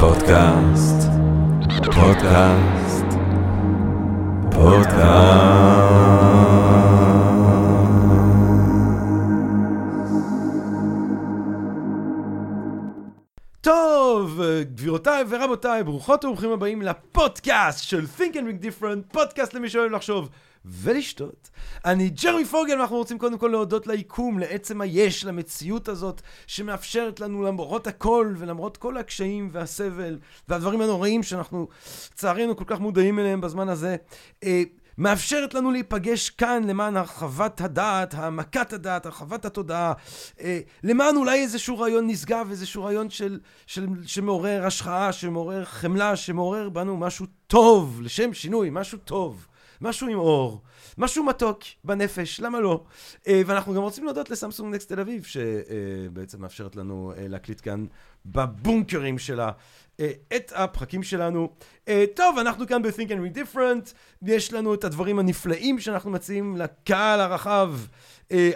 פודקאסט, פודקאסט, פודקאסט. טוב, גבירותיי ורבותיי, ברוכות וברוכים הבאים לפודקאסט של Think and Make Different, פודקאסט למי שאוהב לחשוב ולשתות. אני ג'רמי פוגל, ואנחנו רוצים קודם כל להודות ליקום, לעצם היש, למציאות הזאת, שמאפשרת לנו למרות הכל ולמרות כל הקשיים והסבל והדברים הנוראים שאנחנו, לצערנו, כל כך מודעים אליהם בזמן הזה. אה, מאפשרת לנו להיפגש כאן למען הרחבת הדעת, העמקת הדעת, הרחבת התודעה, אה, למען אולי איזשהו רעיון נשגב, איזשהו רעיון של, של, שמעורר השחאה, שמעורר חמלה, שמעורר בנו משהו טוב, לשם שינוי, משהו טוב. משהו עם אור, משהו מתוק בנפש, למה לא? אה, ואנחנו גם רוצים להודות לסמסונג נקסט תל אביב, שבעצם מאפשרת לנו אה, להקליט כאן בבונקרים שלה אה, את הפחקים שלנו. טוב, אנחנו כאן ב-Think and Read Different, יש לנו את הדברים הנפלאים שאנחנו מציעים לקהל הרחב.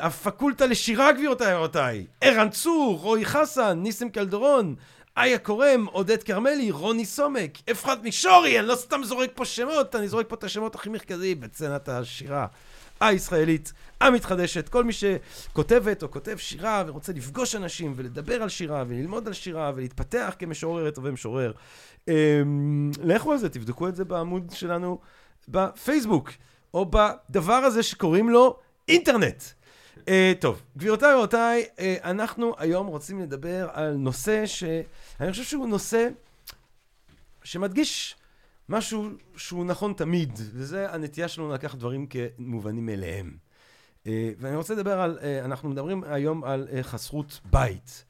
הפקולטה לשירה, גבירותיי ורבותיי, ערן צור, רועי חסן, ניסים קלדרון, איה קורם, עודד כרמלי, רוני סומק, אפרת מישורי, אני לא סתם זורק פה שמות, אני זורק פה את השמות הכי מרכזיים בצנת השירה הישראלית המתחדשת. כל מי שכותבת או כותב שירה ורוצה לפגוש אנשים ולדבר על שירה וללמוד על שירה ולהתפתח כמשוררת ומשורר, אמ, לכו על זה, תבדקו את זה בעמוד שלנו בפייסבוק, או בדבר הזה שקוראים לו אינטרנט. Uh, טוב, גבירותיי ורבותיי, uh, אנחנו היום רוצים לדבר על נושא שאני חושב שהוא נושא שמדגיש משהו שהוא נכון תמיד, וזה הנטייה שלנו לקחת דברים כמובנים מאליהם. Uh, ואני רוצה לדבר על, uh, אנחנו מדברים היום על uh, חסרות בית,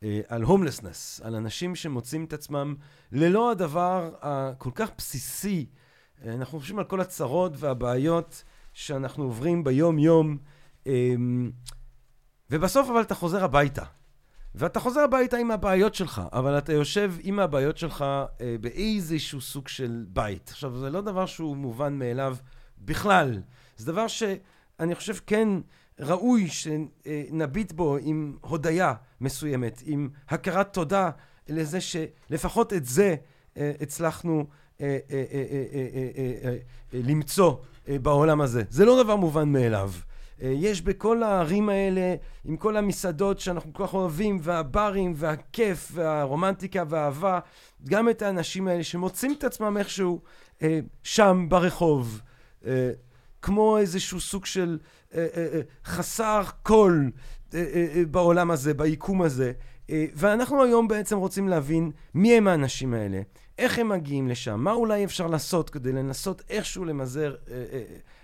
uh, על הומלסנס, על אנשים שמוצאים את עצמם ללא הדבר הכל כך בסיסי. Uh, אנחנו חושבים על כל הצרות והבעיות שאנחנו עוברים ביום-יום. אמ, ובסוף אבל אתה חוזר הביתה. ואתה חוזר הביתה עם הבעיות שלך, אבל אתה יושב עם הבעיות שלך אה, באיזשהו סוג של בית. עכשיו, זה לא דבר שהוא מובן מאליו בכלל. זה דבר שאני חושב כן ראוי שנביט בו עם הודיה מסוימת, עם הכרת תודה לזה שלפחות את זה אה, הצלחנו אה, אה, אה, אה, אה, אה, אה, למצוא אה, בעולם הזה. זה לא דבר מובן מאליו. אה, יש בכל הערים האלה, עם כל המסעדות שאנחנו כל כך אוהבים, והברים, והכיף, והרומנטיקה, והאהבה, גם את האנשים האלה שמוצאים את עצמם איכשהו אה, שם ברחוב, אה, כמו איזשהו סוג של אה, אה, אה, חסר קול אה, אה, אה, בעולם הזה, ביקום הזה. אה, ואנחנו היום בעצם רוצים להבין מי הם האנשים האלה, איך הם מגיעים לשם, מה אולי אפשר לעשות כדי לנסות איכשהו למזער אה, אה,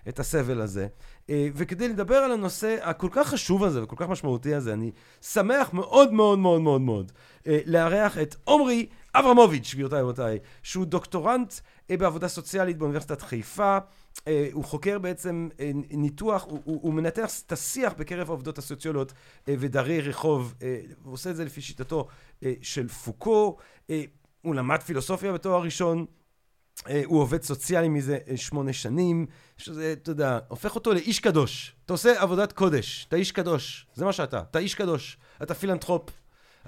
את הסבל הזה. אה, וכדי לדבר על הנושא הכל כך חשוב הזה וכל כך משמעותי הזה, אני שמח מאוד מאוד מאוד מאוד מאוד אה, לארח את עומרי אברמוביץ', גבירותיי ורבותיי, שהוא דוקטורנט אה, בעבודה סוציאלית באוניברסיטת חיפה. הוא חוקר בעצם ניתוח, הוא, הוא, הוא מנתח את השיח בקרב העובדות הסוציאליות ודרי רחוב, הוא עושה את זה לפי שיטתו של פוקו, הוא למד פילוסופיה בתואר ראשון, הוא עובד סוציאלי מזה אה, שמונה שנים, שזה, אתה יודע, הופך אותו לאיש קדוש. אתה עושה עבודת קודש, אתה איש קדוש, זה מה שאתה, אתה איש קדוש, אתה פילנטרופ,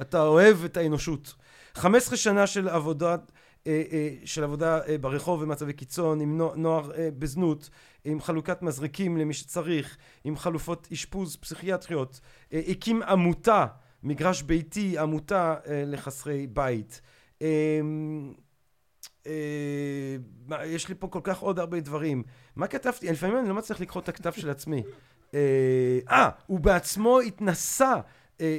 אתה אוהב את האנושות. 15 שנה של עבודה, אה, של עבודה ברחוב במצבי קיצון, עם נוער בזנות, עם חלוקת מזריקים למי שצריך, עם חלופות אשפוז פסיכיאטריות, הקים עמותה, מגרש ביתי, עמותה לחסרי בית. אה, יש לי פה כל כך עוד הרבה דברים. מה כתבתי? לפעמים אני לא מצליח לקרוא את הכתב של עצמי. אה, אה הוא בעצמו התנסה אה,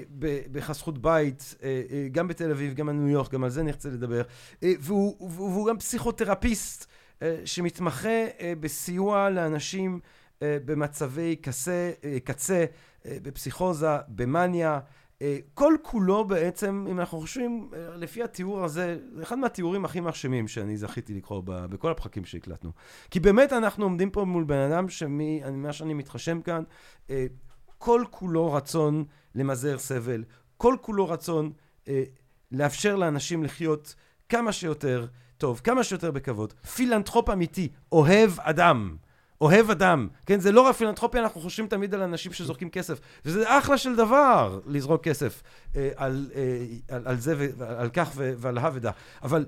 בחסכות בית, אה, גם בתל אביב, גם בניו יורק, גם על זה נרצה לדבר. אה, והוא, והוא גם פסיכותרפיסט שמתמחה בסיוע לאנשים במצבי קצה, קצה בפסיכוזה, במאניה. אה, כל כולו בעצם, אם אנחנו חושבים, אה, לפי התיאור הזה, זה אחד מהתיאורים הכי מרשימים שאני זכיתי לקרוא בכל הפחקים שהקלטנו. כי באמת אנחנו עומדים פה מול בן אדם שממה שאני מתחשם כאן, אה, כל כולו רצון למזער סבל, כל כולו רצון לאפשר לאנשים לחיות כמה שיותר טוב, כמה שיותר בכבוד. פילנטרופ אמיתי, אוהב אדם. אוהב אדם. כן, זה לא רק פילנטרופיה, אנחנו חושבים תמיד על אנשים שזורקים כסף. וזה אחלה של דבר, לזרוק כסף אה, על, אה, על, על זה ועל כך ועל הא ודא. אבל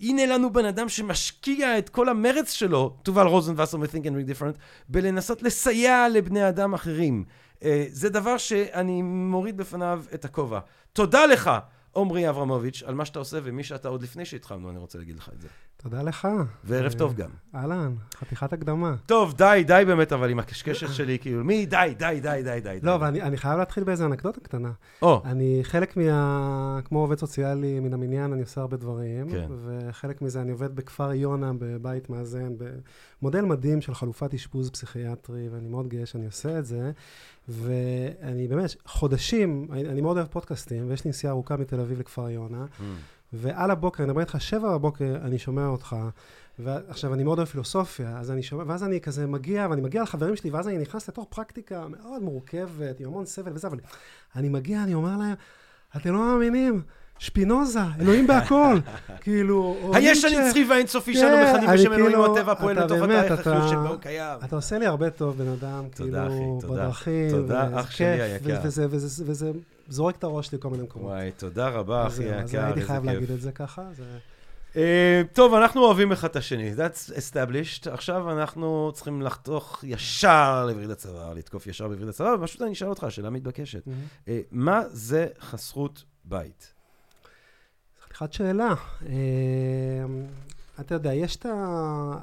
הנה לנו בן אדם שמשקיע את כל המרץ שלו, תובל רוזנבסר מ- Think and Drink Different, בלנסות לסייע לבני אדם אחרים. אה, זה דבר שאני מוריד בפניו את הכובע. תודה לך, עמרי אברמוביץ', על מה שאתה עושה ומי שאתה עוד לפני שהתחלנו, אני רוצה להגיד לך את זה. תודה לך. וערב טוב גם. אהלן, חתיכת הקדמה. טוב, די, די באמת, אבל עם הקשקשת שלי, כאילו, מי? די, די, די, די, די. לא, אבל אני חייב להתחיל באיזה אנקדוטה קטנה. או. אני חלק מה... כמו עובד סוציאלי מן המניין, אני עושה הרבה דברים. כן. וחלק מזה, אני עובד בכפר יונה, בבית מאזן, במודל מדהים של חלופת אשפוז פסיכיאטרי, ואני מאוד גאה שאני עושה את זה. ואני באמת, חודשים, אני מאוד אוהב פודקאסטים, ויש לי נסיעה ארוכה מתל אביב לכפר יונה, mm. ועל הבוקר, אני מדבר איתך, שבע בבוקר, אני שומע אותך, ועכשיו, אני מאוד אוהב פילוסופיה, אז אני שומע, ואז אני כזה מגיע, ואני מגיע לחברים שלי, ואז אני נכנס לתוך פרקטיקה מאוד מורכבת, עם המון סבל וזה, אבל אני מגיע, אני אומר להם, אתם לא מאמינים, שפינוזה, אלוהים בהכל. כאילו, היש הנצחי והאינסופי שלנו כן, מכנים בשם אלוהים הטבע הפועל לטובתך, החיוב שבו קיים. אתה עושה לי הרבה טוב, בן אדם, כאילו, בדרכים. תודה, אח שלי היקר. וזה זורק את הראש לכל מיני מקומות. וואי, תודה רבה, אחי היקר, איזה כיף. אז הייתי חייב להגיד את זה ככה. אה, טוב, אנחנו אוהבים אחד את השני, that's established. עכשיו אנחנו צריכים לחתוך ישר לווריד הצבא, לתקוף ישר בווריד הצבא, ופשוט אני אשאל אותך, שאלה מתבקשת. אה, מה זה חסרות בית? חתיכת שאלה. אה, אתה יודע, יש את, ה...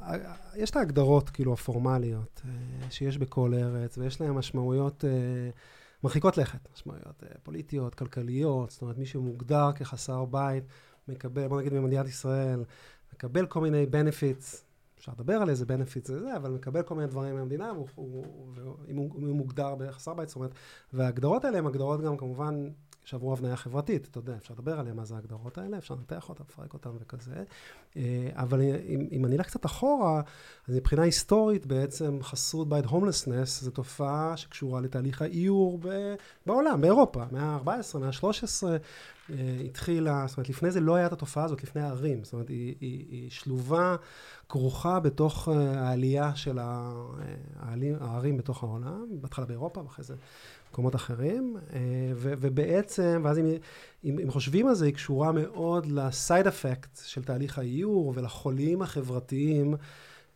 יש את ההגדרות, כאילו, הפורמליות, שיש בכל ארץ, ויש להן משמעויות אה, מרחיקות לכת, משמעויות פוליטיות, כלכליות, זאת אומרת, מי שמוגדר כחסר בית, מקבל, בוא נגיד במדינת ישראל, מקבל כל מיני benefits, אפשר לדבר על איזה benefits זה זה, אבל מקבל כל מיני דברים מהמדינה, אם הוא, הוא מוגדר בחסר בית, זאת אומרת, וההגדרות האלה הן הגדרות גם כמובן שעברו הבניה חברתית, אתה יודע, אפשר לדבר עליהן, מה זה ההגדרות האלה, אפשר לנתח אותן, לפרק אותן וכזה. אה, אבל אם, אם אני אלך קצת אחורה, אז מבחינה היסטורית בעצם חסרות בית הומלסנס זו תופעה שקשורה לתהליך האיור ב, בעולם, באירופה, מאה ה-14, מאה ה-13. התחילה, זאת אומרת, לפני זה לא הייתה את התופעה הזאת, לפני הערים. זאת אומרת, היא, היא, היא שלובה, כרוכה בתוך אה, העלייה של העלים, הערים בתוך העולם, בהתחלה באירופה ואחרי זה במקומות אחרים, אה, ו, ובעצם, ואז אם, אם, אם חושבים על זה, היא קשורה מאוד לסייד אפקט של תהליך האיור ולחולים החברתיים.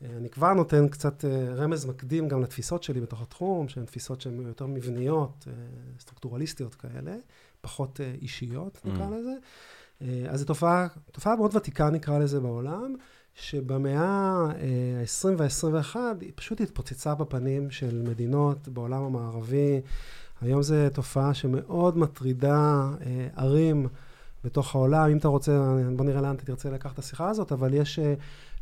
אה, אני כבר נותן קצת רמז מקדים גם לתפיסות שלי בתוך התחום, שהן תפיסות שהן יותר מבניות, סטרוקטורליסטיות כאלה. פחות אה, אישיות, mm. נקרא לזה. אה, אז זו תופעה, תופעה מאוד ותיקה, נקרא לזה, בעולם, שבמאה ה-20 וה-21 היא פשוט התפוצצה בפנים של מדינות בעולם המערבי. היום זו תופעה שמאוד מטרידה אה, ערים בתוך העולם. אם אתה רוצה, בוא נראה לאן אתה תרצה לקחת את השיחה הזאת, אבל יש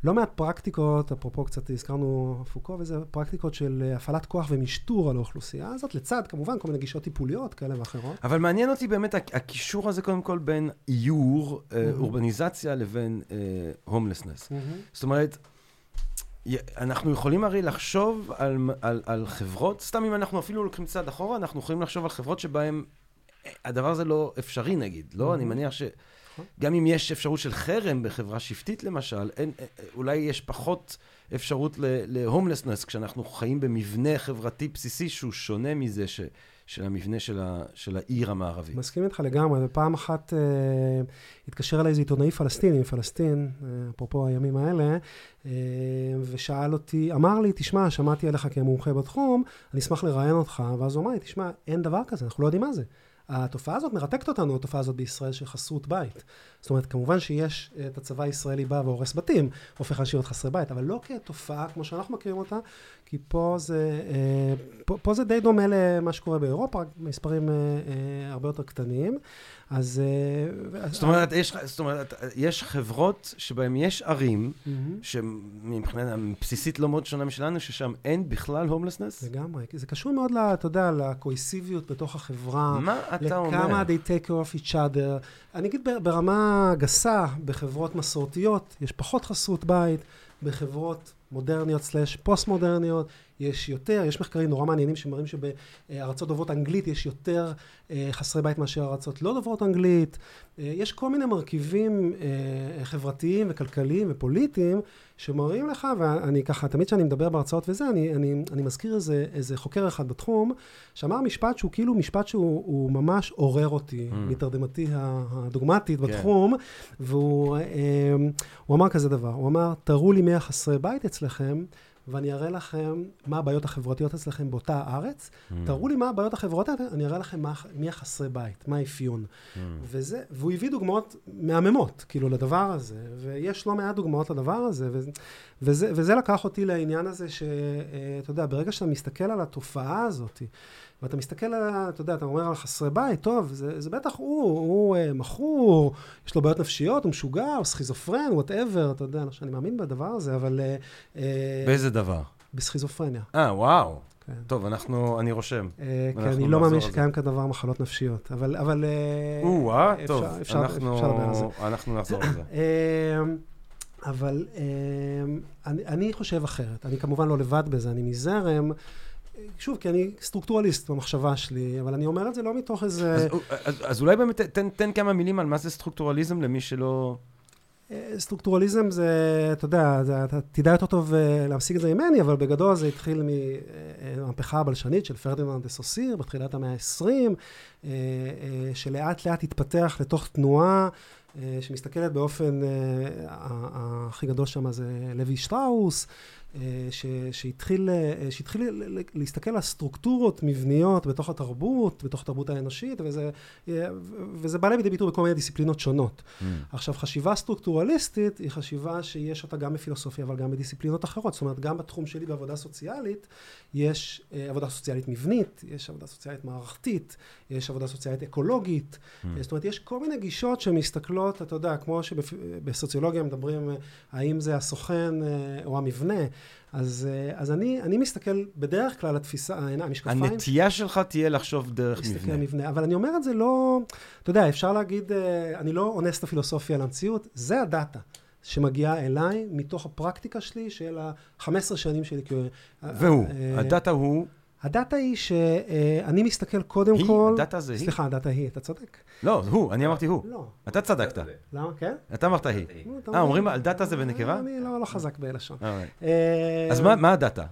לא מעט פרקטיקות, אפרופו קצת הזכרנו פוקו וזה, פרקטיקות של אה, הפעלת כוח ומשטור על האוכלוסייה הזאת, לצד כמובן כל מיני גישות טיפוליות כאלה ואחרות. אבל מעניין אותי באמת הקישור הזה קודם כל בין איור, mm-hmm. אורבניזציה לבין הומלסנס. אה, mm-hmm. זאת אומרת, אנחנו יכולים הרי לחשוב על, על, על חברות, סתם אם אנחנו אפילו לוקחים צעד אחורה, אנחנו יכולים לחשוב על חברות שבהן הדבר הזה לא אפשרי נגיד, לא? Mm-hmm. אני מניח ש... גם אם יש אפשרות של חרם בחברה שבטית למשל, אין, אה, אה, אולי יש פחות אפשרות להומלסנס כשאנחנו חיים במבנה חברתי בסיסי שהוא שונה מזה ש, של המבנה של, ה, של העיר המערבית. מסכים איתך לגמרי, ופעם אחת אה, התקשר אליי איזה עיתונאי פלסטיני מפלסטין, אה, אפרופו הימים האלה, אה, ושאל אותי, אמר לי, תשמע, שמעתי עליך כמומחה בתחום, אני אשמח לראיין אותך, ואז הוא אמר לי, תשמע, אין דבר כזה, אנחנו לא יודעים מה זה. התופעה הזאת מרתקת אותנו, התופעה הזאת בישראל של חסרות בית. זאת אומרת, כמובן שיש את הצבא הישראלי בא והורס בתים, הופך אנשים להיות חסרי בית, אבל לא כתופעה כמו שאנחנו מכירים אותה, כי פה זה, אה, פה, פה זה די דומה למה שקורה באירופה, מספרים אה, אה, הרבה יותר קטנים. אז... זאת אומרת, יש, זאת אומרת, יש חברות שבהן יש ערים, mm-hmm. שמבחינה בסיסית לא מאוד שונה משלנו, ששם אין בכלל הומלסנס? לגמרי. זה קשור מאוד, אתה יודע, לקוהסיביות בתוך החברה. מה אתה אומר? לכמה they take care of each other. אני אגיד ברמה גסה, בחברות מסורתיות, יש פחות חסרות בית, בחברות מודרניות סלאש פוסט מודרניות, יש יותר, יש מחקרים נורא מעניינים שמראים שבארצות דוברות אנגלית יש יותר אה, חסרי בית מאשר ארצות לא דוברות אנגלית. אה, יש כל מיני מרכיבים אה, חברתיים וכלכליים ופוליטיים שמראים לך, ואני ככה, תמיד כשאני מדבר בהרצאות וזה, אני, אני, אני מזכיר איזה, איזה חוקר אחד בתחום, שאמר משפט שהוא כאילו משפט שהוא ממש עורר אותי, mm. מתרדמתי הדוגמטית כן. בתחום, והוא אמר כזה דבר, הוא אמר, תראו לי מי החסרי בית אצלכם, ואני אראה לכם מה הבעיות החברתיות אצלכם באותה הארץ. Mm. תראו לי מה הבעיות החברתיות, אני אראה לכם מה, מי החסרי בית, מה האפיון. Mm. וזה, והוא הביא דוגמאות מהממות, כאילו, לדבר הזה, ויש לא מעט דוגמאות לדבר הזה, ו, וזה, וזה לקח אותי לעניין הזה שאתה אה, יודע, ברגע שאתה מסתכל על התופעה הזאת, ואתה מסתכל על, אתה יודע, אתה אומר על חסרי בית, טוב, זה, זה בטח הוא, הוא אה, מכור, יש לו בעיות נפשיות, הוא משוגע, הוא סכיזופרן, whatever, אתה יודע, לא שאני מאמין בדבר הזה, אבל... אה, באיזה דבר? בסכיזופרניה. אה, וואו. כן. טוב, אנחנו, אני רושם. אה, כי אני לא מאמין שקיים כדבר מחלות נפשיות, אבל... אבל או, אה, טוב, אפשר, אנחנו, אפשר לדבר על זה. אנחנו נחזור לזה. אבל אני, אני חושב אחרת. אני כמובן לא לבד בזה, אני מזרם. שוב, כי אני סטרוקטורליסט במחשבה שלי, אבל אני אומר את זה לא מתוך איזה... אז, אז, אז אולי באמת תן, תן כמה מילים על מה זה סטרוקטורליזם למי שלא... אה, סטרוקטורליזם זה, אתה יודע, זה, אתה תדע יותר טוב אה, להמשיג את זה ממני, אבל בגדול זה התחיל מהמהפכה הבלשנית של פרדיננד דה סוסיר בתחילת המאה ה-20, אה, שלאט לאט התפתח לתוך תנועה שמסתכלת באופן, הכי גדול שם זה לוי שטראוס, אה, ש, שהתחיל, אה, שהתחיל להסתכל על סטרוקטורות מבניות בתוך התרבות, בתוך התרבות האנושית, וזה, אה, וזה בא לידי ביטוי בכל מיני דיסציפלינות שונות. Mm. עכשיו, חשיבה סטרוקטורליסטית היא חשיבה שיש אותה גם בפילוסופיה, אבל גם בדיסציפלינות אחרות. זאת אומרת, גם בתחום שלי בעבודה סוציאלית, יש עבודה סוציאלית מבנית, יש עבודה סוציאלית מערכתית, יש עבודה סוציאלית אקולוגית. Mm. זאת אומרת, יש כל מיני גישות שמסתכלות, אתה יודע, כמו שבסוציולוגיה מדברים, האם זה הסוכן או המבנה. אז, אה, אז אני, אני מסתכל בדרך כלל, התפיסה, המשקפיים... הנטייה שלך תהיה לחשוב דרך מבנה. להסתכל מבנה. אבל אני אומר את זה לא... אתה יודע, אפשר להגיד, אה, אני לא אונס את הפילוסופיה למציאות, זה הדאטה. שמגיעה אליי מתוך הפרקטיקה שלי של ה-15 שנים שלי. והוא, אה, הדאטה הוא... הדאטה היא שאני מסתכל קודם היא? כל... היא? הדאטה זה היא? סליחה, הדאטה היא, אתה צודק. לא, הוא, אני אמרתי הוא. לא. אתה צדקת. למה? כן? אתה אמרת היא. אה, אומרים על דאטה זה בנקבה? אני לא, לא חזק בלשון. אה, אז מה הדאטה?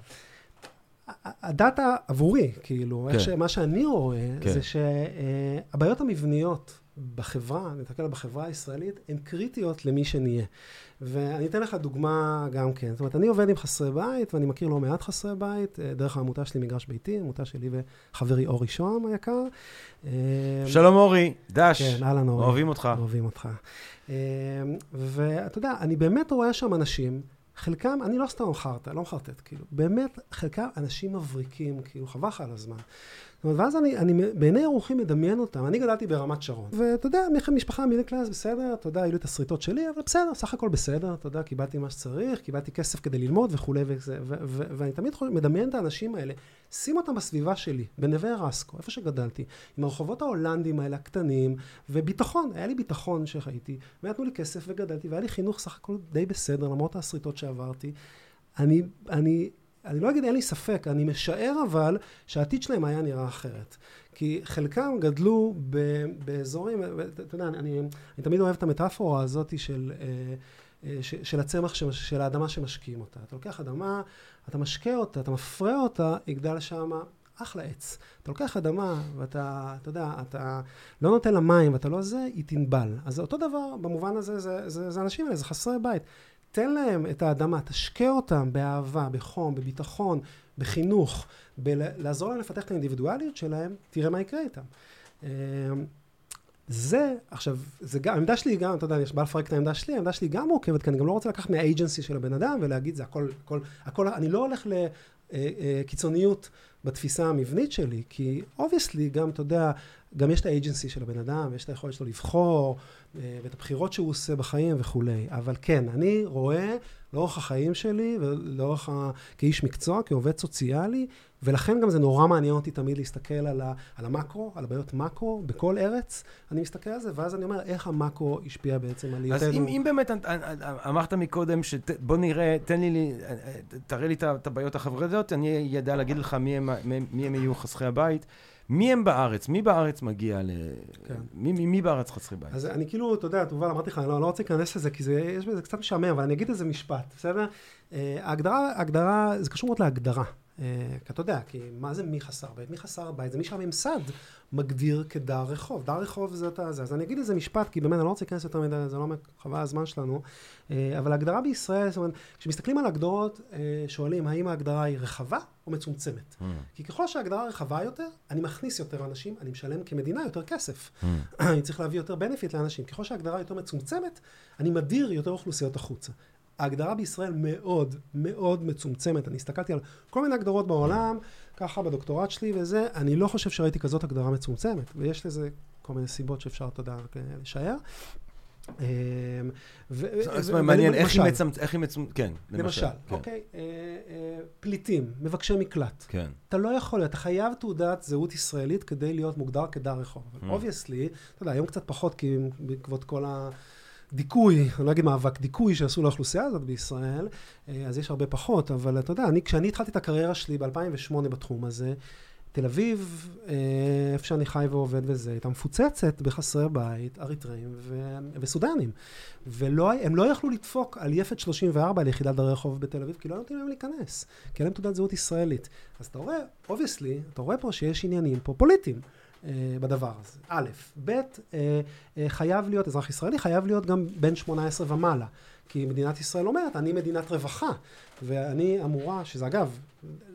הדאטה עבורי, כאילו, כן. מה שאני רואה, כן. זה שהבעיות המבניות בחברה, אני מסתכל בחברה הישראלית, הן קריטיות למי שנהיה. ואני אתן לך דוגמה גם כן. זאת אומרת, אני עובד עם חסרי בית, ואני מכיר לא מעט חסרי בית, אה, דרך העמותה שלי, מגרש ביתי, עמותה שלי וחברי אורי שוהם היקר. אה, שלום אורי, דש. כן, אהלן אורי. אוהבים אותך. אוהבים אותך. אה, ואתה יודע, אני באמת רואה שם אנשים, חלקם, אני לא סתם חרטא, לא מחרטט, כאילו, באמת, חלקם אנשים מבריקים, כאילו, חבל לך על הזמן. ואז אני, אני בעיני רוחי מדמיין אותם. אני גדלתי ברמת שרון. ואתה יודע, משפחה מידי קלאס, בסדר, אתה יודע, היו לי השריטות שלי, אבל בסדר, סך הכל בסדר, אתה יודע, קיבלתי מה שצריך, קיבלתי כסף כדי ללמוד וכולי וזה, ואני תמיד חושב, מדמיין את האנשים האלה, שים אותם בסביבה שלי, בנווה רסקו, איפה שגדלתי, עם הרחובות ההולנדים האלה הקטנים, וביטחון, היה לי ביטחון שחייתי, ונתנו לי כסף וגדלתי, והיה לי חינוך סך הכל די בסדר, למרות השריטות שעברתי. אני, אני, אני לא אגיד אין לי ספק, אני משער אבל שהעתיד שלהם היה נראה אחרת. כי חלקם גדלו ב, באזורים, אתה יודע, אני, אני, אני תמיד אוהב את המטאפורה הזאת של, אה, אה, של הצמח, של האדמה שמשקים אותה. אתה לוקח אדמה, אתה משקה אותה, אתה מפרה אותה, יגדל שם אחלה עץ. אתה לוקח אדמה ואתה, אתה יודע, אתה לא נותן לה מים ואתה לא זה, היא תנבל. אז זה אותו דבר במובן הזה, זה, זה, זה אנשים האלה, זה חסרי בית. תן להם את האדמה, תשקה אותם באהבה, בחום, בביטחון, בחינוך, לעזור להם לפתח את האינדיבידואליות שלהם, תראה מה יקרה איתם. אמ, זה, עכשיו, זה גם, העמדה שלי גם, אתה יודע, אני בא לפרק את העמדה שלי, העמדה שלי גם מורכבת, כי אני גם לא רוצה לקחת מה agency של הבן אדם ולהגיד, זה הכל, הכל, הכל, אני לא הולך לקיצוניות אה, אה, בתפיסה המבנית שלי, כי obviously גם, אתה יודע, גם יש את ה agency של הבן אדם, ויש את היכולת שלו לבחור, אה, ואת הבחירות שהוא עושה בחיים וכולי. אבל כן, אני רואה לאורך החיים שלי, ולאורך ה... כאיש מקצוע, כעובד סוציאלי, ולכן גם זה נורא מעניין אותי תמיד להסתכל על, ה... על המקרו, על הבעיות מקרו, בכל ארץ, אני מסתכל על זה, ואז אני אומר, איך המקרו השפיע בעצם על היותנו. אז אם, אם באמת, אמרת מקודם, שת... בוא נראה, תן לי, תראה לי את הבעיות החברתיות, אני אדע להגיד לך מי הם, מי הם יהיו חסכי הבית. מי הם בארץ? מי בארץ מגיע ל... כן. מי, מי, מי בארץ חסרי בית? אז אני כאילו, אתה יודע, תובל, אמרתי לך, אני לא, לא רוצה להיכנס לזה, כי זה, יש בזה קצת משעמם, אבל אני אגיד איזה משפט, בסדר? אה, ההגדרה, ההגדרה, זה קשור מאוד להגדרה. אה, כי אתה יודע, כי מה זה מי חסר בית? מי חסר בית? זה מי שהממסד מגדיר כדר רחוב. דר רחוב זה אתה זה. אז אני אגיד איזה משפט, כי באמת אני לא רוצה להיכנס יותר מדי, זה לא חבל הזמן שלנו. אה, אבל ההגדרה בישראל, זאת אומרת, כשמסתכלים על הגדרות, אה, שואלים האם ההגדרה היא רחבה או מצומצמת. Mm. כי ככל שההגדרה רחבה יותר, אני מכניס יותר אנשים, אני משלם כמדינה יותר כסף. Mm. אני צריך להביא יותר בנפיט לאנשים. ככל שההגדרה יותר מצומצמת, אני מדיר יותר אוכלוסיות החוצה. ההגדרה בישראל מאוד מאוד מצומצמת. אני הסתכלתי על כל מיני הגדרות בעולם, ככה בדוקטורט שלי וזה, אני לא חושב שראיתי כזאת הגדרה מצומצמת, ויש לזה כל מיני סיבות שאפשר, אתה יודע, לשער. אמ, זאת אומרת, מעניין, איך היא מצומצמת, כן, למשל. כן. אוקיי, אה, אה, פליטים, מבקשי מקלט. כן. אתה לא יכול, אתה חייב תעודת זהות ישראלית כדי להיות מוגדר כדר רחוב. obviously, אממ. אתה יודע, היום קצת פחות, כי בעקבות כל ה... דיכוי, אני לא אגיד מאבק, דיכוי שעשו לאוכלוסייה הזאת בישראל, אה, אז יש הרבה פחות, אבל אתה יודע, אני, כשאני התחלתי את הקריירה שלי ב-2008 בתחום הזה, תל אביב, אה, איפה שאני חי ועובד וזה, הייתה מפוצצת בחסרי בית, אריתראים ו- וסודנים. והם לא יכלו לדפוק על יפת 34 על יחידת דרי רחוב בתל אביב, כי לא נותנים להם להיכנס, כי אין להם תעודת זהות ישראלית. אז אתה רואה, obviously, אתה רואה פה שיש עניינים פה פוליטיים. אה, בדבר הזה. א', ב', אה, אה, חייב להיות, אזרח ישראלי חייב להיות גם בן 18 ומעלה. כי מדינת ישראל אומרת, אני מדינת רווחה, ואני אמורה, שזה אגב,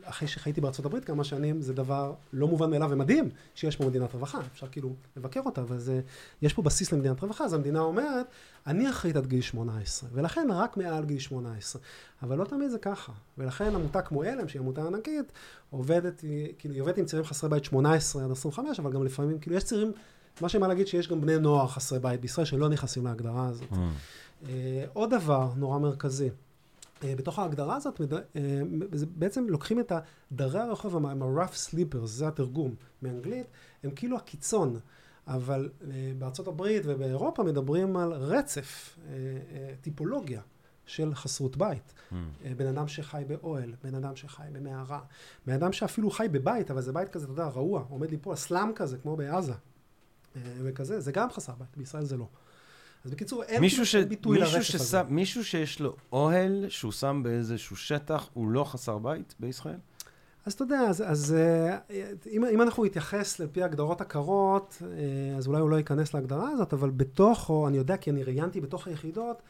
אחרי שחייתי בארצות הברית כמה שנים, זה דבר לא מובן מאליו ומדהים שיש פה מדינת רווחה, אפשר כאילו לבקר אותה, אבל זה, יש פה בסיס למדינת רווחה, אז המדינה אומרת, אני אחראית עד גיל 18, ולכן רק מעל גיל 18. אבל לא תמיד זה ככה, ולכן עמותה כמו עלם, שהיא עמותה ענקית, עובדת, כאילו, היא עובדת עם צעירים חסרי בית 18 עד 25, אבל גם לפעמים, כאילו, יש צעירים, מה שמה להגיד שיש גם בני נוער חסרי בית בישראל שלא נכנסים להגדרה הזאת. Mm. עוד דבר נורא מרכזי, בתוך ההגדרה הזאת, uh, בעצם לוקחים את דרי הרחוב, הם ה-rough sleepers, זה התרגום מאנגלית, הם כאילו הקיצון. אבל uh, בארצות הברית ובאירופה מדברים על רצף, טיפולוגיה של חסרות בית. Mm. בן אדם שחי באוהל, בן אדם שחי במערה, בן אדם שאפילו חי בבית, אבל זה בית כזה, אתה יודע, רעוע, עומד ליפול, סלאם כזה, כמו בעזה, וכזה, זה גם חסר בית, בישראל זה לא. אז בקיצור, אין מישהו ש... ביטוי מישהו לרצף ששם, הזה. מישהו שיש לו אוהל שהוא שם באיזשהו שטח, הוא לא חסר בית בישראל? אז אתה יודע, אז, אז אה, אם, אם אנחנו נתייחס לפי הגדרות הקרות, אה, אז אולי הוא לא ייכנס להגדרה הזאת, אבל בתוכו, אני יודע כי אני ראיינתי בתוך היחידות,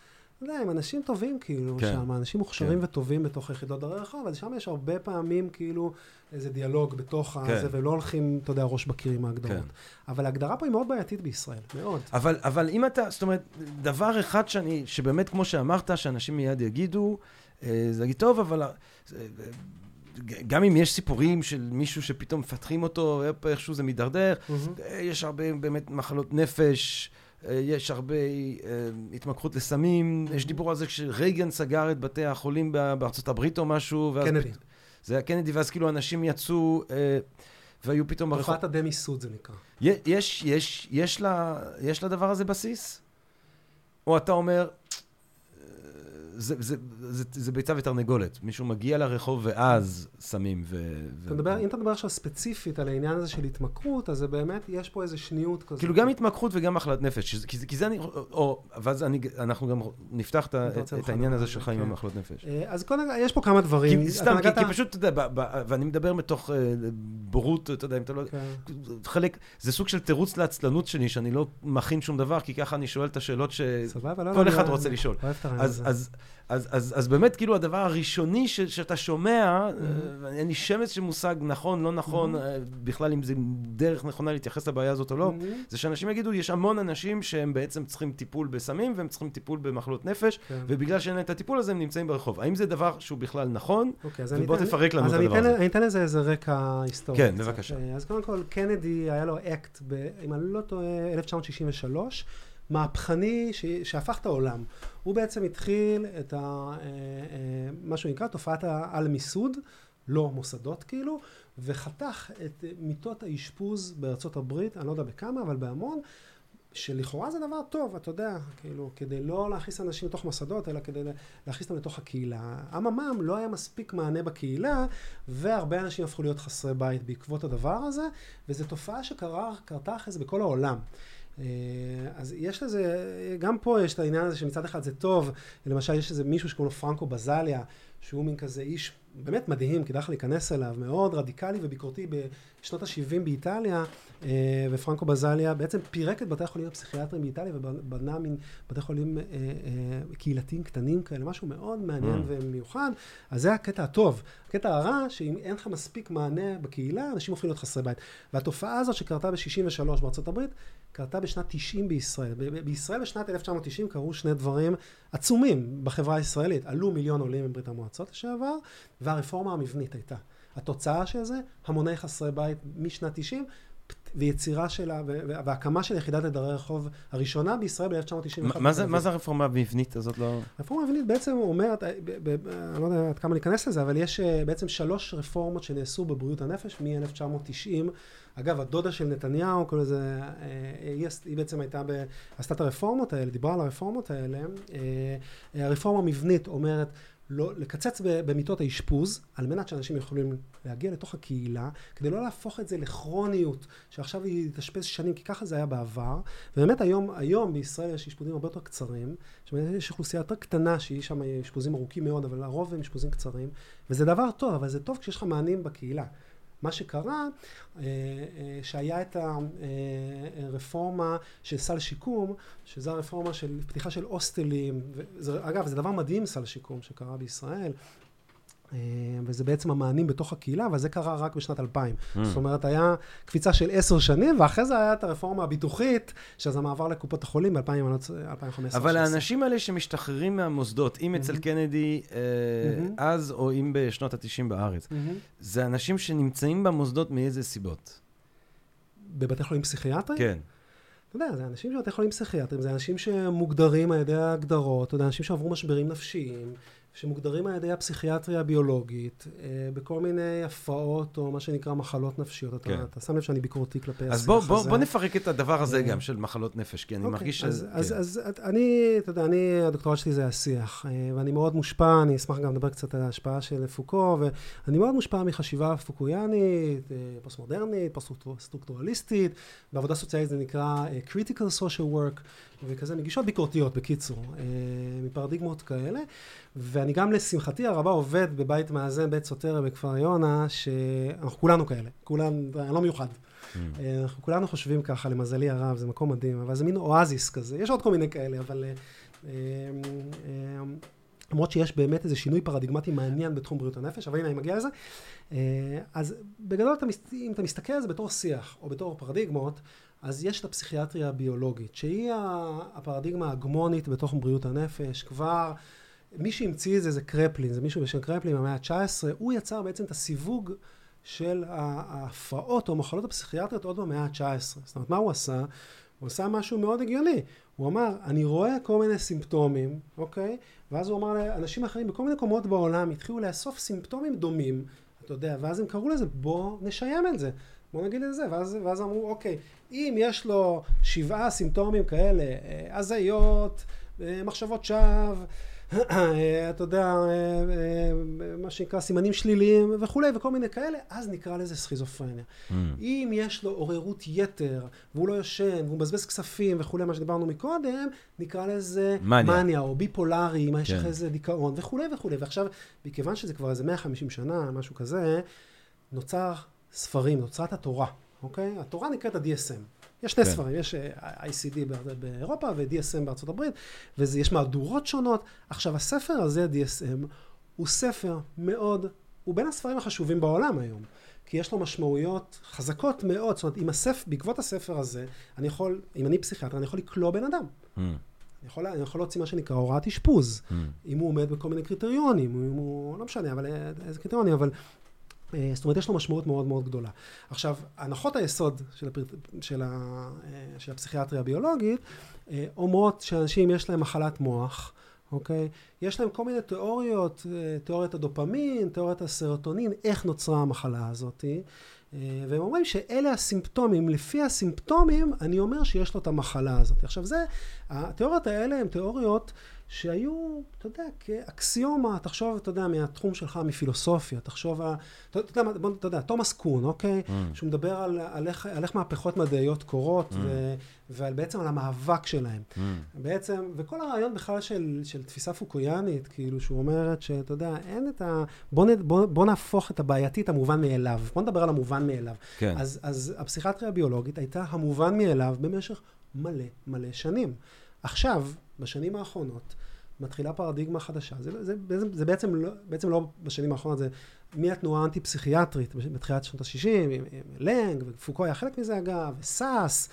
יודע, הם אנשים טובים כאילו כן. שם, אנשים מוכשרים כן. וטובים בתוך יחידות דרי רחוב, אז שם יש הרבה פעמים כאילו איזה דיאלוג בתוך כן. הזה, ולא הולכים, אתה יודע, ראש בקיר עם ההגדרות. כן. אבל ההגדרה פה היא מאוד בעייתית בישראל, מאוד. אבל, אבל אם אתה, זאת אומרת, דבר אחד שאני, שבאמת, כמו שאמרת, שאנשים מיד יגידו, אה, זה להגיד, טוב, אבל... אה, גם אם יש סיפורים של מישהו שפתאום מפתחים אותו, איכשהו זה מידרדר, mm-hmm. יש הרבה באמת מחלות נפש. אה, יש הרבה אה, התמכרות לסמים, יש דיבור על זה כשרייגן סגר את בתי החולים בארצות הברית או משהו. קנדי. זה היה קנדי, ואז כאילו אנשים יצאו אה, והיו פתאום... תופעת הדמיסוד זה נקרא. יש, יש, יש, לה, יש לדבר הזה בסיס? או אתה אומר, זה, זה, זה, זה ביצה ותרנגולת. מישהו מגיע לרחוב ואז שמים ו... אתה מדבר, אם אתה מדבר עכשיו ספציפית על העניין הזה של התמכרות, אז זה באמת, יש פה איזה שניות כזאת. כאילו גם התמכרות וגם מחלת נפש. כי, כי זה אני... או, ואז אני, אנחנו גם נפתח את, את העניין הזה שלך עם כן. המחלות נפש. אה, אז קודם, יש פה כמה דברים. כי, סתם, כי, כי פשוט, אתה יודע, ואני מדבר מתוך אה, בורות, אתה יודע, אם אתה לא... כן. חלק, זה סוג של תירוץ לעצלנות שלי, שאני לא מכין שום דבר, כי ככה אני שואל את השאלות שכל לא, לא, אחד רוצה לשאול. אז... אז, אז, אז באמת, כאילו, הדבר הראשוני ש, שאתה שומע, Mm-hmm. אה, אין לי שמץ של מושג נכון, לא נכון, Mhm. אה, בכלל אם זה דרך נכונה להתייחס לבעיה הזאת או לא, Mhm. זה שאנשים יגידו, יש המון אנשים שהם בעצם צריכים טיפול בסמים, והם צריכים טיפול במחלות נפש, כן. ובגלל שאין להם את הטיפול הזה, הם נמצאים ברחוב. האם זה דבר שהוא בכלל נכון? אוקיי, אז אני ובוא אתן- תפרק לנו אז את אני הדבר אתן- הזה. אני אתן לזה איזה רקע היסטורי. כן, קצת. בבקשה. אה, אז קודם כל, קנדי, היה לו אקט, ב- אם אני לא טועה, 1963, מהפכני ש- שהפך את העולם. הוא בעצם התחיל את ה... אה, אה, מה שנקרא תופעת העל-מיסוד, לא מוסדות כאילו, וחתך את מיטות האשפוז בארצות הברית, אני לא יודע בכמה, אבל בהמון. שלכאורה זה דבר טוב, אתה יודע, כאילו, כדי לא להכניס אנשים לתוך מוסדות, אלא כדי להכניס אותם לתוך הקהילה. אממם, לא היה מספיק מענה בקהילה, והרבה אנשים הפכו להיות חסרי בית בעקבות הדבר הזה, וזו תופעה שקרתה אחרי זה בכל העולם. אה, אז יש לזה, גם פה יש את העניין הזה שמצד אחד זה טוב, למשל יש איזה מישהו שקוראים לו פרנקו בזליה, שהוא מין כזה איש באמת מדהים, כדאי לך להיכנס אליו, מאוד רדיקלי וביקורתי בשנות ה-70 באיטליה, אה, ופרנקו בזליה בעצם פירק את בתי החולים הפסיכיאטריים באיטליה ובנה מין בתי חולים אה, אה, קהילתיים קטנים כאלה, משהו מאוד מעניין Mm. ומיוחד. אז זה הקטע הטוב. הקטע הרע, שאם אין לך מספיק מענה בקהילה, אנשים הופכים להיות חסרי בית. והתופעה הזאת שקרתה ב-63 בארצות הברית, קרתה בשנת 90 בישראל. ב- בישראל בשנת 1990 קרו שני דברים עצומים בחברה הישראלית. עלו מיליון עולים מברית המועצות לשעבר, והרפורמה המבנית הייתה. התוצאה של זה, המוני חסרי בית משנת 90, פט- ויצירה שלה, והקמה של יחידת לדרי רחוב הראשונה בישראל ב-1991. מה- מה זה- מה זה הרפורמה המבנית הזאת? לא... הרפורמה המבנית בעצם אומרת, אה, ב- אני לא יודע עד כמה להיכנס לזה, אבל יש אה, בעצם שלוש רפורמות שנעשו בבריאות הנפש מ-1990. אגב, הדודה של נתניהו, כל זה, אה, היא, בעצם הייתה, ב, עשתה את הרפורמות האלה, דיברה על הרפורמות האלה. אה, אה, הרפורמה המבנית אומרת לא, לקצץ במיטות האשפוז, על מנת שאנשים יכולים להגיע לתוך הקהילה, כדי לא להפוך את זה לכרוניות, שעכשיו היא תתאשפז שנים, כי ככה זה היה בעבר. ובאמת היום, היום בישראל יש אשפוזים הרבה יותר קצרים, יש אוכלוסייה יותר קטנה שהיא שם אשפוזים ארוכים מאוד, אבל הרוב הם אשפוזים קצרים, וזה דבר טוב, אבל זה טוב כשיש לך מענים בקהילה. מה שקרה, אה, אה, שהיה את הרפורמה של סל שיקום, שזו הרפורמה של פתיחה של הוסטלים, אגב, זה דבר מדהים סל שיקום שקרה בישראל, אה, וזה בעצם המענים בתוך הקהילה, אבל זה קרה רק בשנת 2000. Mm. זאת אומרת, היה קפיצה של עשר שנים, ואחרי זה היה את הרפורמה הביטוחית, שזה המעבר לקופות החולים ב-2015. אבל האנשים האלה שמשתחררים מהמוסדות, אם אצל מהמם. קנדי אה, מהמם. אז, או אם בשנות ה-90 בארץ, זה אנשים שנמצאים במוסדות מאיזה סיבות? בבתי חולים פסיכיאטריים? כן. אתה יודע, זה אנשים בבתי חולים פסיכיאטריים, זה אנשים שמוגדרים על ידי ההגדרות, אתה יודע, אנשים שעברו משברים נפשיים, שמוגדרים על ידי הפסיכיאטריה הביולוגית, אה, בכל מיני הפרעות או מה שנקרא מחלות נפשיות. אתה, כן. אתה שם לב שאני ביקורתי כלפי השיח אז הזה. בוא, בוא, בוא נפרק את הדבר הזה אה. גם של מחלות נפש, כי אני אוקיי, מרגיש אז, שזה... אז, כן. אז את- אני, אתה יודע, אני, הדוקטורט שלי זה השיח, אה, ואני מאוד מושפע, אני אשמח גם לדבר קצת על ההשפעה של פוקו, ואני מאוד מושפע מחשיבה פוקויאנית, פוסט-מודרנית, פוסט-סטרוקטורליסטית, בעבודה סוציאלית זה נקרא critical social work, וכזה מגישות ביקורתיות, בקיצור, מפרדיגמות כאלה. ואני גם, לשמחתי הרבה, עובד בבית מאזן, בית סוטריה בכפר יונה, שאנחנו כולנו כאלה, כולנו, אני לא מיוחד. Mm. אה, אנחנו כולנו חושבים ככה, למזלי הרב, זה מקום מדהים, אבל זה מין oasis כזה. יש עוד כל מיני כאלה, אבל... אה, אה, למרות שיש באמת איזה שינוי פרדיגמטי מעניין בתחום בריאות הנפש, אבל הנה, אני מגיע לזה. אז בגדול, אם אתה מסתכל על זה בתור שיח, או בתור פרדיגמות, אז יש את הפסיכיאטריה הביולוגית, שהיא הפרדיגמה ההגמונית בתוך בריאות הנפש. כבר, מי שהמציא את זה זה קרפלין, זה מישהו בשם קרפלין במאה ה-19, הוא יצר בעצם את הסיווג של ההפרעות או המחלות הפסיכיאטריות עוד במאה ה-19. זאת אומרת, מה הוא עשה? הוא עשה משהו מאוד הגיוני. הוא אמר, אני רואה כל מיני סימפטומים, אוקיי? ואז הוא אמר לאנשים אחרים בכל מיני מקומות בעולם, התחילו לאסוף סימפטומים דומים, אתה יודע, ואז הם קראו לזה, בוא נשיים את זה. בוא נגיד את זה, ואז, ואז אמרו, אוקיי, אם יש לו שבעה סימפטומים כאלה, אה, הזיות, אה, מחשבות שווא, אתה יודע, אה, אה, מה שנקרא סימנים שליליים וכולי, וכל מיני כאלה, אז נקרא לזה סכיזופרניה. Mm. אם יש לו עוררות יתר, והוא לא ישן, והוא מבזבז כספים וכולי, מה שדיברנו מקודם, נקרא לזה מניה. מניה או ביפולרי, מה יש כן. לך איזה דיכאון וכולי וכולי. ועכשיו, מכיוון שזה כבר איזה 150 שנה, משהו כזה, נוצר ספרים, נוצרת התורה, אוקיי? התורה נקראת ה-DSM. יש שני כן. ספרים, יש אה, ICD באירופה ו-DSM בארצות הברית, ויש מהדורות שונות. עכשיו, הספר הזה, DSM, הוא ספר מאוד, הוא בין הספרים החשובים בעולם היום. כי יש לו משמעויות חזקות מאוד. זאת אומרת, עם הספר, בעקבות הספר הזה, אני יכול, אם אני פסיכיאטר, אני יכול לקלוא בן אדם. Mm. אני יכול, אני יכול להוציא מה שנקרא הוראת אשפוז, mm. אם הוא עומד בכל מיני קריטריונים, אם הוא, לא משנה, אבל איזה קריטריונים, אבל אה, זאת אומרת, יש לו משמעות מאוד מאוד גדולה. עכשיו, הנחות היסוד של, הפר... של, ה... אה, של הפסיכיאטריה הביולוגית אה, אומרות שאנשים יש להם מחלת מוח, אוקיי? יש להם כל מיני תיאוריות, תיאוריית הדופמין, תיאוריית הסרוטונין, איך נוצרה המחלה הזאת. והם אומרים שאלה הסימפטומים, לפי הסימפטומים, אני אומר שיש לו את המחלה הזאת. עכשיו זה, התיאוריות האלה הן תיאוריות שהיו, אתה יודע, כאקסיומה, תחשוב, אתה יודע, מהתחום שלך, מפילוסופיה, תחשוב, אתה, יודע, בוא, אתה יודע, תומאס קון, אוקיי? Mm. שהוא מדבר על, על, איך, על איך מהפכות מדעיות קורות, mm. ו, ועל בעצם על המאבק שלהם. Mm. בעצם, וכל הרעיון בכלל של, של תפיסה פוקויאנית, כאילו, שהוא אומרת שאתה יודע, אין את ה... בוא, נ, בוא, בוא נהפוך את הבעייתי, את המובן מאליו. בוא נדבר על המובן מאליו. כן. אז, אז הפסיכיאטריה הביולוגית הייתה המובן מאליו במשך מלא מלא שנים. עכשיו, בשנים האחרונות, מתחילה פרדיגמה חדשה. זה, זה, זה, זה בעצם, לא, בעצם לא בשנים האחרונות, זה מהתנועה האנטי-פסיכיאטרית בתחילת שנות ה-60, עם, עם לנג, ופוקו היה חלק מזה אגב, וסאס,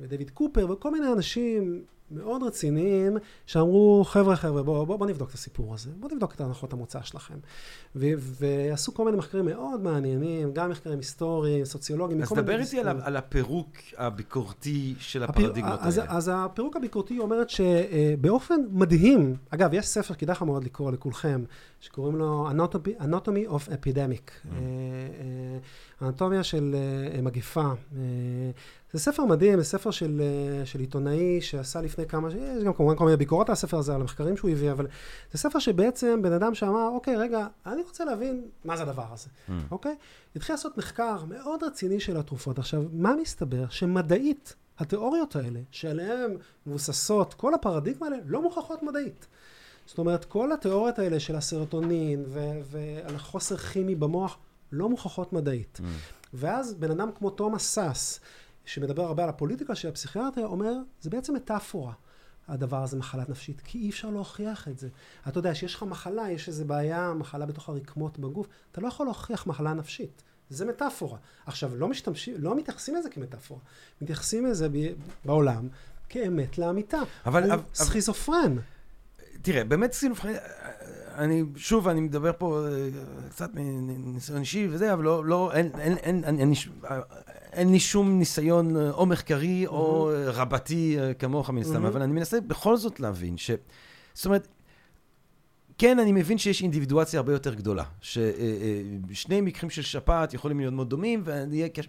ודויד קופר, וכל מיני אנשים מאוד רציניים, שאמרו, חבר'ה, חבר'ה, בואו בוא, בוא נבדוק את הסיפור הזה, בואו נבדוק את הנחות המוצא שלכם. ו- ועשו כל מיני מחקרים מאוד מעניינים, גם מחקרים היסטוריים, סוציולוגיים. אז דבר איתי על, על הפירוק הביקורתי של הפרדיגמות אז, האלה. אז הפירוק הביקורתי אומרת שבאופן מדהים, אגב, יש ספר, כדאי לך מאוד לקרוא לכולכם, שקוראים לו Anatomy, Anatomy of Epidemic, mm. אנטומיה של מגפה. זה ספר מדהים, זה ספר של, אה, של עיתונאי שעשה לפני כמה, יש גם כמובן כל מיני ביקורות על הספר הזה, על המחקרים שהוא הביא, אבל זה ספר שבעצם בן אדם שאמר, אוקיי, רגע, אני רוצה להבין מה זה הדבר הזה, mm. אוקיי? התחיל לעשות מחקר מאוד רציני של התרופות. עכשיו, מה מסתבר? שמדעית, התיאוריות האלה, שעליהן מבוססות כל הפרדיגמה האלה, לא מוכחות מדעית. זאת אומרת, כל התיאוריות האלה של הסרטונין ועל חוסר כימי במוח, לא מוכחות מדעית. Mm. ואז בן אדם כמו תומאס סאס, שמדבר הרבה על הפוליטיקה של הפסיכיאטריה, אומר, זה בעצם מטאפורה. הדבר הזה מחלת נפשית, כי אי אפשר להוכיח את זה. אתה יודע, שיש לך מחלה, יש איזו בעיה, מחלה בתוך הרקמות בגוף, אתה לא יכול להוכיח מחלה נפשית. זה מטאפורה. עכשיו, לא משתמשים, לא מתייחסים לזה כמטאפורה. מתייחסים לזה בעולם כאמת לאמיתה. אבל... הוא אבל, סכיזופרן. תראה, באמת סכיזופרן... אני, שוב, אני מדבר פה אה, קצת מניסיון אישי וזה, אבל לא, לא, אין, אין, אין, אין, אין, אין לי שום ניסיון אה, או מחקרי או אה, רבתי כמוך מן הסתם, אבל אני מנסה בכל זאת להבין ש... זאת אומרת, כן, אני מבין שיש אינדיבידואציה הרבה יותר גדולה. ששני מקרים של שפעת יכולים להיות מאוד דומים,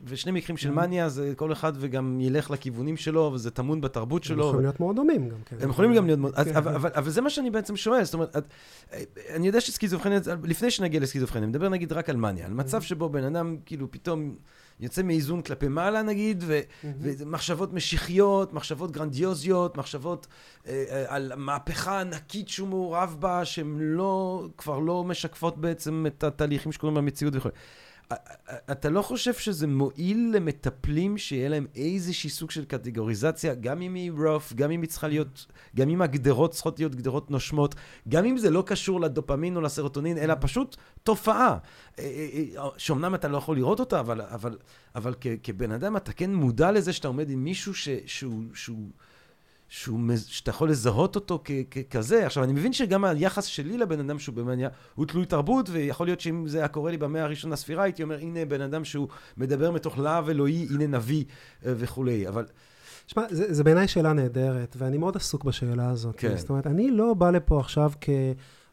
ושני מקרים של מניה, זה כל אחד וגם ילך לכיוונים שלו, וזה טמון בתרבות שלו. הם יכולים להיות מאוד דומים גם כן. הם יכולים גם להיות מאוד... כן. אבל זה מה שאני בעצם שואל, זאת אומרת, אני יודע שסכיזופרניה, לפני שנגיע לסכיזופרניה, נדבר נגיד רק על מניה, על מצב שבו בן אדם כאילו פתאום... יוצא מאיזון כלפי מעלה נגיד, ו- mm-hmm. ומחשבות משיחיות, מחשבות גרנדיוזיות, מחשבות אה, אה, על מהפכה ענקית שהוא מעורב בה, שהן לא, כבר לא משקפות בעצם את התהליכים שקורים במציאות וכו'. אתה לא חושב שזה מועיל למטפלים שיהיה להם איזשהי סוג של קטגוריזציה, גם אם היא רוף, גם אם היא צריכה להיות, גם אם הגדרות צריכות להיות גדרות נושמות, גם אם זה לא קשור לדופמין או לסרוטונין, אלא פשוט תופעה, אה, אה, אה, שאומנם אתה לא יכול לראות אותה, אבל, אבל, אבל כבן אדם אתה כן מודע לזה שאתה עומד עם מישהו ש, שהוא... שהוא שהוא, שאתה יכול לזהות אותו ככזה. עכשיו, אני מבין שגם היחס שלי לבן אדם שהוא במאניה הוא תלוי תרבות, ויכול להיות שאם זה היה קורה לי במאה הראשונה לספירה, הייתי אומר, הנה בן אדם שהוא מדבר מתוך להב אלוהי, הנה נביא אה, וכולי. אבל... שמע, זה, זה בעיניי שאלה נהדרת, ואני מאוד עסוק בשאלה הזאת. כן. זאת אומרת, אני לא בא לפה עכשיו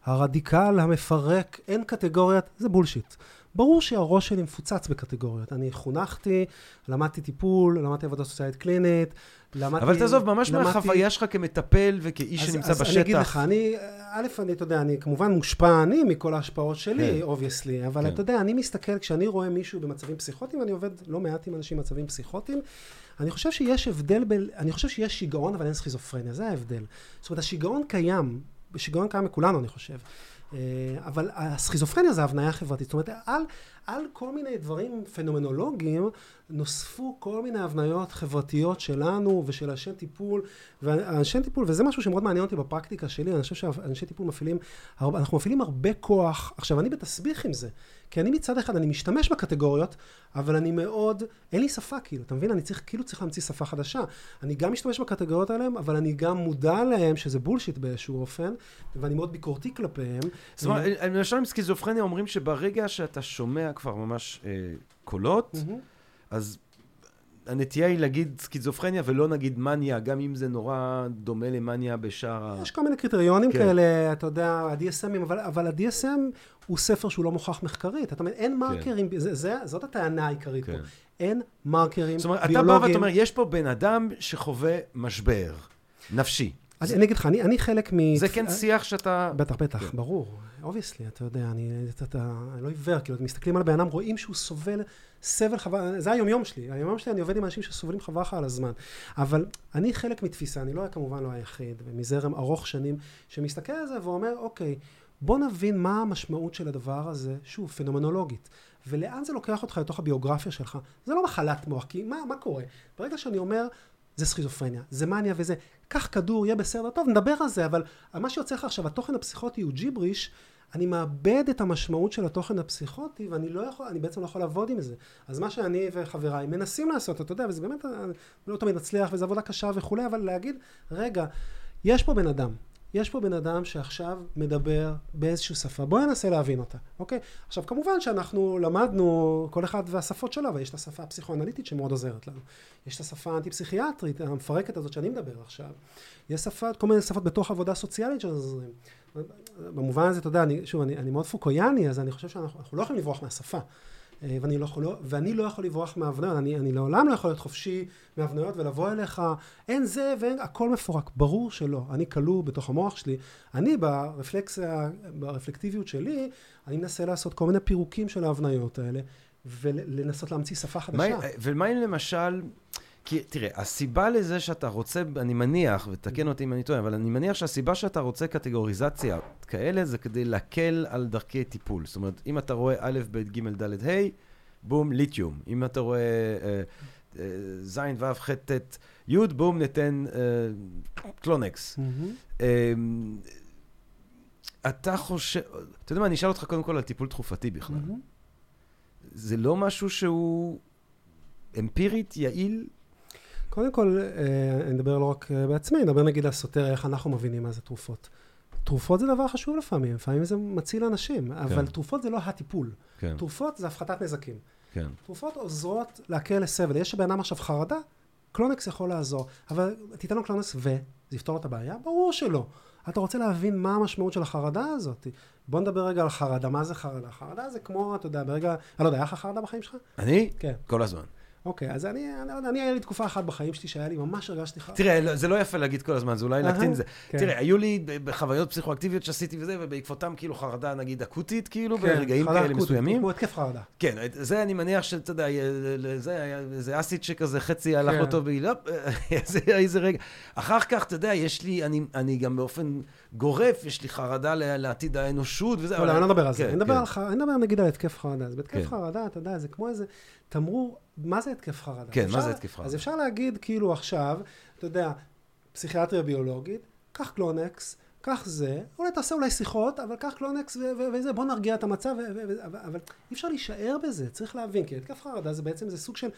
כהרדיקל המפרק, אין קטגוריית, זה bullshit. ברור שהראש שלי מפוצץ בקטגוריות. אני חונכתי, למדתי טיפול, למדתי עבודה סוציאלית קלינית, למדתי... אבל תעזוב, ממש למדתי... מהחוויה שלך כמטפל וכאיש אז, שנמצא אז בשטח. אז אני אגיד לך, אני, א', אני, אתה יודע, אני כמובן מושפע אני מכל ההשפעות שלי, obviously, כן. אבל כן. אתה יודע, אני מסתכל, כשאני רואה מישהו במצבים פסיכוטיים, אני עובד לא מעט עם אנשים במצבים פסיכוטיים, אני חושב שיש הבדל, ב... אני חושב שיש שיגעון, אבל אין סכיזופרניה, זה ההבדל. זאת אומרת, השיגעון קיים, שיגעון קיים לכולנו, אני חושב. אה, אבל הסכיזופרניה זה הבניה חברתית. זאת אומרת, על, על כל מיני דברים פנומנולוגיים נוספו כל מיני הבניות חברתיות שלנו ושל אנשי טיפול, ואנשי טיפול, וזה משהו שמאוד מעניין אותי בפרקטיקה שלי, אני חושב שאנשי טיפול מפעילים, אנחנו מפעילים הרבה כוח, עכשיו אני בתסביך עם זה, כי אני מצד אחד, אני משתמש בקטגוריות, אבל אני מאוד, אין לי שפה כאילו, אתה מבין? אני צריך, כאילו צריך להמציא שפה חדשה. אני גם משתמש בקטגוריות האלה, אבל אני גם מודע להם שזה בולשיט באיזשהו אופן, ואני מאוד ביקורתי כלפיהם. זאת אומרת, למשל עם סכיזופרניה אומרים שברגע שאתה שומע כבר ממש אה, קולות, אז הנטייה היא להגיד סכיזופרניה ולא נגיד מניה, גם אם זה נורא דומה למניה בשאר ה... יש כל מיני קריטריונים כן. כאלה, אתה יודע, ה-DSMים, אבל, אבל ה-DSM הוא ספר שהוא לא מוכח מחקרית. אתה אומר, אין כן. מרקרים, כן. זה, זה, זאת הטענה העיקרית כן. פה. אין מרקרים זאת אומרת, ביולוגיים. אתה בא ואתה אומר, יש פה בן אדם שחווה משבר נפשי. זה... אני אגיד לך, אני, אני חלק מ... זה כן שיח שאתה... בטח, בטח, כן. ברור. obviously, אתה יודע, אני, אתה, אתה, אני לא עיוור, כאילו, מסתכלים על הבן אדם, רואים שהוא סובל סבל חווה, זה היומיום שלי. היומיום שלי, אני עובד עם אנשים שסובלים חווה כל הזמן. אבל אני חלק מתפיסה, אני לא, כמובן לא היחיד, ומזרם ארוך שנים, שמסתכל על זה ואומר, אוקיי, בוא נבין מה המשמעות של הדבר הזה, שוב, פנומנולוגית. ולאן זה לוקח אותך לתוך הביוגרפיה שלך. זה לא מחלת מוח, כי מה, מה קורה? ברגע שאני אומר, זה סכיזופרניה, זה מניה וזה, קח כדור, יהיה בסדר, טוב, נדבר על זה, אבל מה שיוצא לך עכשיו, התוכן הפסיכוטי הוא ג'יבריש, אני מאבד את המשמעות של התוכן הפסיכוטי, ואני לא יכול, אני בעצם לא יכול לעבוד עם זה. אז מה שאני וחבריי מנסים לעשות, אתה יודע, וזה באמת לא תמיד מצליח, וזו עבודה קשה וכולי, אבל להגיד, רגע, יש פה בן אדם, יש פה בן אדם שעכשיו מדבר באיזושהי שפה, בואי ננסה להבין אותה, אוקיי? עכשיו, כמובן שאנחנו למדנו, כל אחד והשפות שלו, ויש את השפה הפסיכואנליטית שמאוד עוזרת לנו. יש את השפה האנטי-פסיכיאטרית, המפרקת הזאת שאני מדבר עכשיו. יש שפה, כל מיני שפות בתוך עבודה סוציאלית שעוזרים. במובן הזה, אתה יודע, אני, שוב, אני, אני מאוד פוקויאני, אז אני חושב שאנחנו לא יכולים לברוח מהשפה. אה, ואני לא יכול, ואני לא יכול לברוח מהבניות, אני, אני לעולם לא יכול להיות חופשי מהבניות ולבוא אליך, אין זה ואין, הכל מפורק, ברור שלא, אני כלוא בתוך המוח שלי, אני ברפלקסיה, ברפלקטיביות שלי, אני מנסה לעשות כל מיני פירוקים של ההבניות האלה, ולנסות להמציא שפה חדשה. ומה אם למשל... כי תראה, הסיבה לזה שאתה רוצה, אני מניח, ותקן אותי אם אני טועה, אבל אני מניח שהסיבה שאתה רוצה קטגוריזציה כאלה זה כדי להקל על דרכי טיפול. זאת אומרת, אם אתה רואה א', ב', ג', ד', ה', בום, ליתיום. אם אתה רואה אה, אה, ז', ו', ח', ט', י', בום, ניתן אה, קלונקס. אה, אתה חושב, אתה יודע מה, אני אשאל אותך קודם כל על טיפול תרופתי בכלל. זה לא משהו שהוא אמפירית, יעיל? קודם כל, אה, אני מדבר לא רק אה, בעצמי, אני מדבר נגיד על סוטריה, איך אנחנו מבינים מה זה תרופות. תרופות זה דבר חשוב לפעמים, לפעמים זה מציל אנשים, כן. אבל תרופות זה לא הטיפול. כן. תרופות זה הפחתת נזקים. כן. תרופות עוזרות להקל לסבל. יש לבן אדם עכשיו חרדה, קלונקס יכול לעזור, אבל תיתן לו קלונקס וזה יפתור את הבעיה? ברור שלא. אתה רוצה להבין מה המשמעות של החרדה הזאת. בוא נדבר רגע על חרדה. מה זה חרדה? חרדה זה כמו, אתה יודע, ברגע... אני לא יודע, היה לך חרדה בחיים שלך? אני? כן. כל הזמן. אוקיי, אז אני, אני לא יודע, אני, היה לי תקופה אחת בחיים שלי שהיה לי, ממש הרגשתי חרדה. תראה, לא, זה לא יפה להגיד כל הזמן, זה אולי להקטין את זה. כן. תראה, היו לי בחוויות פסיכואקטיביות שעשיתי וזה, ובעקבותם כאילו חרדה, נגיד, אקוטית, כאילו, כן, ברגעים כאלה אקוטית, מסוימים. כמו התקף חרדה. כן, זה אני מניח שאתה יודע, זה היה איזה אסיד שכזה חצי הלך לא טוב, איזה רגע. אחר כך, אתה יודע, יש לי, אני, אני גם באופן גורף, יש לי חרדה לעתיד האנושות וזה. לא, לא, אני לא מדבר על זה. כן, אני מדבר נגיד על התקף חרדה. אז בהתקף חרדה, אתה יודע, זה כמו איזה תמרור, מה זה התקף חרדה? כן, מה זה התקף חרדה? אז אפשר להגיד כאילו עכשיו, אתה יודע, פסיכיאטריה ביולוגית, קח קלונקס, קח זה, אולי תעשה אולי שיחות, אבל קח קלונקס וזה, בוא נרגיע את המצב, אבל אי אפשר להישאר בזה, צריך להבין, כי התקף חרדה זה בעצם, זה סוג של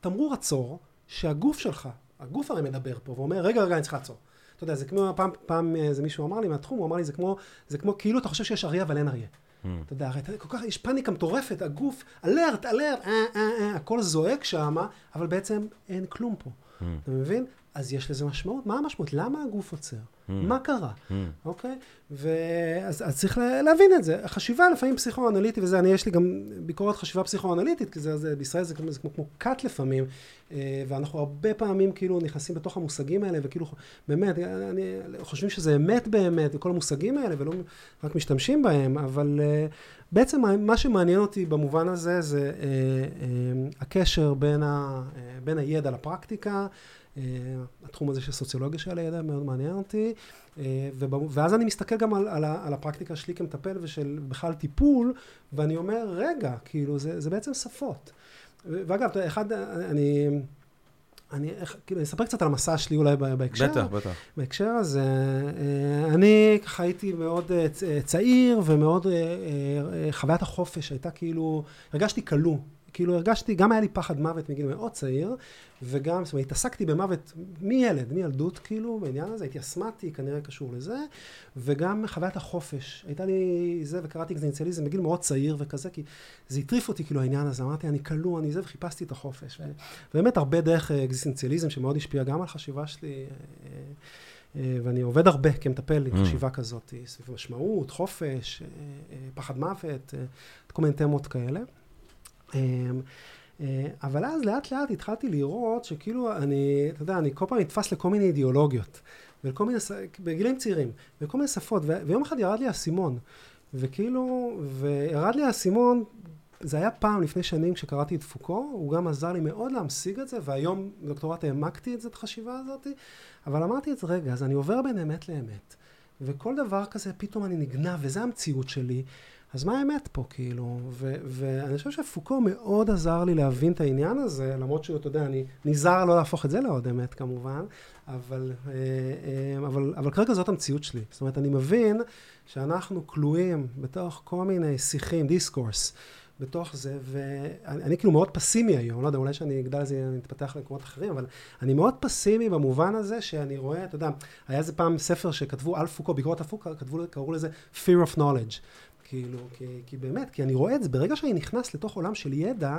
תמרור עצור, שהגוף שלך, הגוף הרי מדבר פה, ואומר, רגע, רגע, אני צריך לעצור. אתה יודע, זה כמו, פעם, פעם איזה מישהו אמר לי מהתחום, הוא אמר לי, זה כמו, זה כמו כאילו אתה חושב שיש אריה אבל אין אריה. אתה יודע, הרי כל כך, יש פאניקה מטורפת, הגוף, אלרט, אלרט, אה, אה, אה, הכל זועק שם, אבל בעצם אין כלום פה. Mm. אתה מבין? אז יש לזה משמעות. מה המשמעות? למה הגוף עוצר? Mm. מה קרה? Mm. אוקיי? ואז אז צריך להבין את זה. חשיבה לפעמים פסיכואנליטית וזה, אני יש לי גם ביקורת חשיבה פסיכואנליטית, כי זה, זה, בישראל זה, זה כמו, כמו כת לפעמים, אה, ואנחנו הרבה פעמים כאילו נכנסים בתוך המושגים האלה, וכאילו באמת, אני, חושבים שזה אמת באמת, וכל המושגים האלה, ולא רק משתמשים בהם, אבל אה, בעצם מה שמעניין אותי במובן הזה זה אה, הקשר בין, ה, בין הידע לפרקטיקה. התחום הזה של סוציולוגיה של הידע מאוד מעניין אותי, ואז אני מסתכל גם על, על, על הפרקטיקה שלי כמטפל ושל בכלל טיפול, ואני אומר, רגע, כאילו, זה, זה בעצם שפות. ואגב, אחד, אני... אני, כאילו, אני אספר קצת על המסע שלי אולי בהקשר. בטח, בטח. בהקשר הזה, אה, אני ככה הייתי מאוד אה, צעיר ומאוד, אה, חוויית החופש הייתה כאילו, הרגשתי כלוא כאילו הרגשתי, גם היה לי פחד מוות מגיל מאוד צעיר, וגם, זאת אומרת, התעסקתי במוות מילד, מילדות כאילו, בעניין הזה, הייתי אסמטי, כנראה קשור לזה, וגם חוויית החופש. הייתה לי זה, וקראתי אקזיטנציאליזם בגיל מאוד צעיר וכזה, כי זה הטריף אותי כאילו העניין הזה, אמרתי, אני כלוא, אני זה, וחיפשתי את החופש. ובאמת הרבה דרך אקזיטנציאליזם שמאוד השפיע גם על חשיבה שלי. אה, אה, ואני עובד הרבה כמטפל עם mm. חשיבה כזאת, סביב משמעות, חופש, אה, פחד מוות, כל מיני תמות כאלה. אמ, אה, אבל אז לאט לאט התחלתי לראות שכאילו אני, אתה יודע, אני כל פעם נתפס לכל מיני אידיאולוגיות, ולכל מיני, בגילים צעירים, וכל מיני שפות, ו- ויום אחד ירד לי האסימון, וכאילו, וירד לי האסימון, זה היה פעם לפני שנים כשקראתי את פוקו, הוא גם עזר לי מאוד להמשיג את זה, והיום בדוקטורט העמקתי את זה, את החשיבה הזאת, אבל אמרתי את זה, רגע, אז אני עובר בין אמת לאמת, וכל דבר כזה פתאום אני נגנב, וזה המציאות שלי, אז מה האמת פה, כאילו? ו- ואני חושב שפוקו מאוד עזר לי להבין את העניין הזה, למרות שהוא, אתה יודע, אני נזהר לא להפוך את זה לעוד אמת כמובן, אבל, אה, אה, אבל, אבל כרגע זאת המציאות שלי. זאת אומרת, אני מבין שאנחנו כלואים בתוך כל מיני שיחים, דיסקורס, בתוך זה, ואני אני כאילו מאוד פסימי היום, לא יודע, אולי שאני אגדל לזה, אני אתפתח למקומות אחרים, אבל אני מאוד פסימי במובן הזה שאני רואה, אתה יודע, היה איזה פעם ספר שכתבו על פוקו, ביקורת על פוקו, כתבו, קראו לזה fear of knowledge. כאילו, כי, כי באמת, כי אני רואה את זה, ברגע שאני נכנס לתוך עולם של ידע,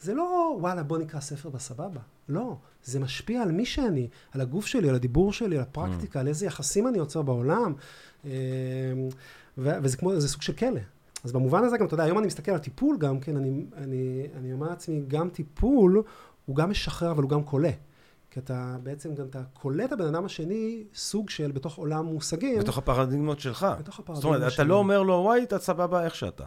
זה לא, וואלה, בוא נקרא ספר בסבבה. לא, זה משפיע על מי שאני, על הגוף שלי, על הדיבור שלי, על הפרקטיקה, mm. על איזה יחסים אני יוצר בעולם. אמ, וזה כמו, זה סוג של כלא. אז במובן הזה גם, אתה יודע, היום אני מסתכל על טיפול גם כן, אני, אני, אני אומר לעצמי, גם טיפול הוא גם משחרר, אבל הוא גם כולא. כי אתה בעצם גם, אתה קולט הבן אדם השני סוג של בתוך עולם מושגים. בתוך הפרדיגמות שלך. בתוך הפרדיגמות זאת אומרת, אתה לא אומר לו, וואי, אתה סבבה איך שאתה.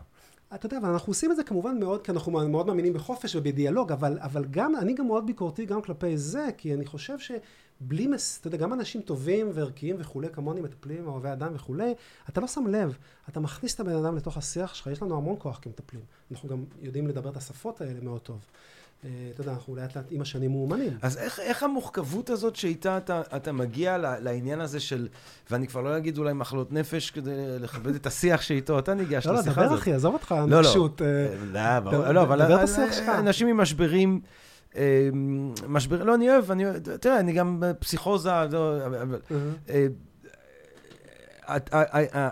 אתה יודע, אבל אנחנו עושים את זה כמובן מאוד, כי אנחנו מאוד מאמינים בחופש ובדיאלוג, אבל, אבל גם, אני גם מאוד ביקורתי גם כלפי זה, כי אני חושב שבלי, מס, אתה יודע, גם אנשים טובים וערכיים וכולי, כמוני, מטפלים, אוהבי אדם וכולי, אתה לא שם לב, אתה מכניס את הבן אדם לתוך השיח שלך, יש לנו המון כוח כמטפלים. אנחנו גם יודעים לדבר את השפות האלה מאוד טוב. אה, אתה יודע, אנחנו לאט לאט עם השנים מאומנים. אז איך, איך המוחכבות הזאת שאיתה אתה, אתה מגיע לעניין הזה של, ואני כבר לא אגיד אולי מחלות נפש כדי לכבד את השיח שאיתו, אתה ניגש לשיחה הזאת. לא, לא, דבר אחי, עזוב אותך, נוקשות. לא, לא, לא, אבל אנשים עם משברים... משבר, לא, אני אוהב, אני, תראה, אני גם פסיכוזה, אבל,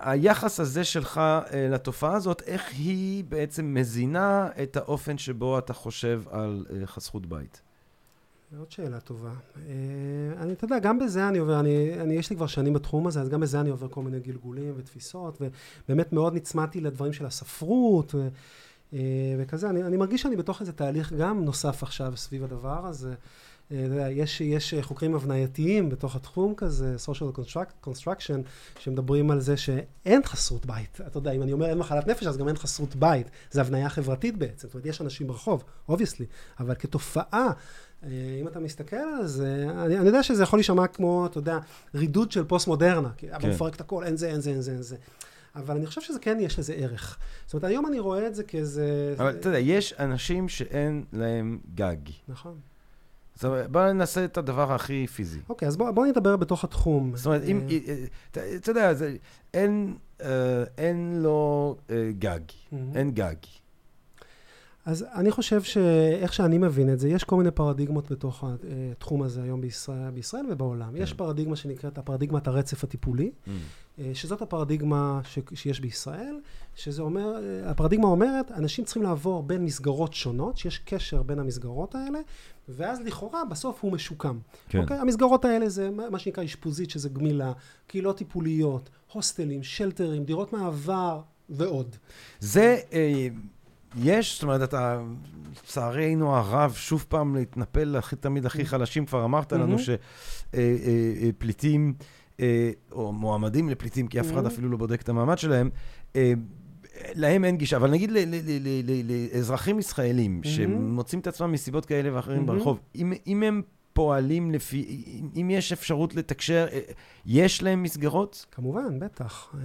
היחס הזה שלך אה, לתופעה הזאת, איך היא בעצם מזינה את האופן שבו אתה חושב על אה, חסכות בית? עוד שאלה טובה. אה, אני, אתה יודע, גם בזה אני עובר, אני, אני, יש לי כבר שנים בתחום הזה, אז גם בזה אני עובר כל מיני גלגולים ותפיסות, ובאמת מאוד נצמדתי לדברים של הספרות ו, וכזה. אני, אני מרגיש שאני בתוך איזה תהליך גם נוסף עכשיו סביב הדבר הזה. אה, יש, יש חוקרים הבנייתיים בתוך התחום כזה, social construction, שמדברים על זה שאין חסרות בית. אתה יודע, אם אני אומר אין מחלת נפש, אז גם אין חסרות בית. זה הבניה חברתית בעצם. זאת אומרת, יש אנשים ברחוב, obviously, אבל כתופעה, אה, אם אתה מסתכל על זה, אני, אני יודע שזה יכול להישמע כמו, אתה יודע, רידוד של פוסט-מודרנה. כן. אבל מפרק את הכל, אין זה, אין זה, אין זה, אין זה. אבל אני חושב שזה כן, יש לזה ערך. זאת אומרת, היום אני רואה את זה כאיזה... אבל אתה יודע, יש אנשים שאין להם גג. נכון. זאת אומרת, בוא ננסה את הדבר הכי פיזי. אוקיי, אז בוא, בוא נדבר בתוך התחום. זאת אומרת, אם, אה, אה, אתה יודע, אה, אין לו גג, אין גג. אז אני חושב שאיך שאני מבין את זה, יש כל מיני פרדיגמות בתוך התחום הזה היום בישראל, בישראל ובעולם. כן. יש פרדיגמה שנקראת הפרדיגמת הרצף הטיפולי, mm. שזאת הפרדיגמה ש, שיש בישראל, שזה אומר, הפרדיגמה אומרת, אנשים צריכים לעבור בין מסגרות שונות, שיש קשר בין המסגרות האלה, ואז לכאורה בסוף הוא משוקם. כן. אוקיי? המסגרות האלה זה מה שנקרא אשפוזית, שזה גמילה, קהילות טיפוליות, הוסטלים, שלטרים, דירות מעבר ועוד. זה... יש, זאת אומרת, אתה, לצערנו הרב, שוב פעם להתנפל הכי תמיד הכי חלשים, כבר אמרת לנו שפליטים, אה, אה, אה, או מועמדים לפליטים, כי אף אחד אפילו לא בודק את המעמד שלהם, להם אין גישה, אבל נגיד לאזרחים ישראלים שמוצאים את עצמם מסיבות כאלה ואחרים ברחוב, אם הם פועלים לפי, אם יש אפשרות לתקשר, אה, יש להם מסגרות? כמובן, בטח. אה,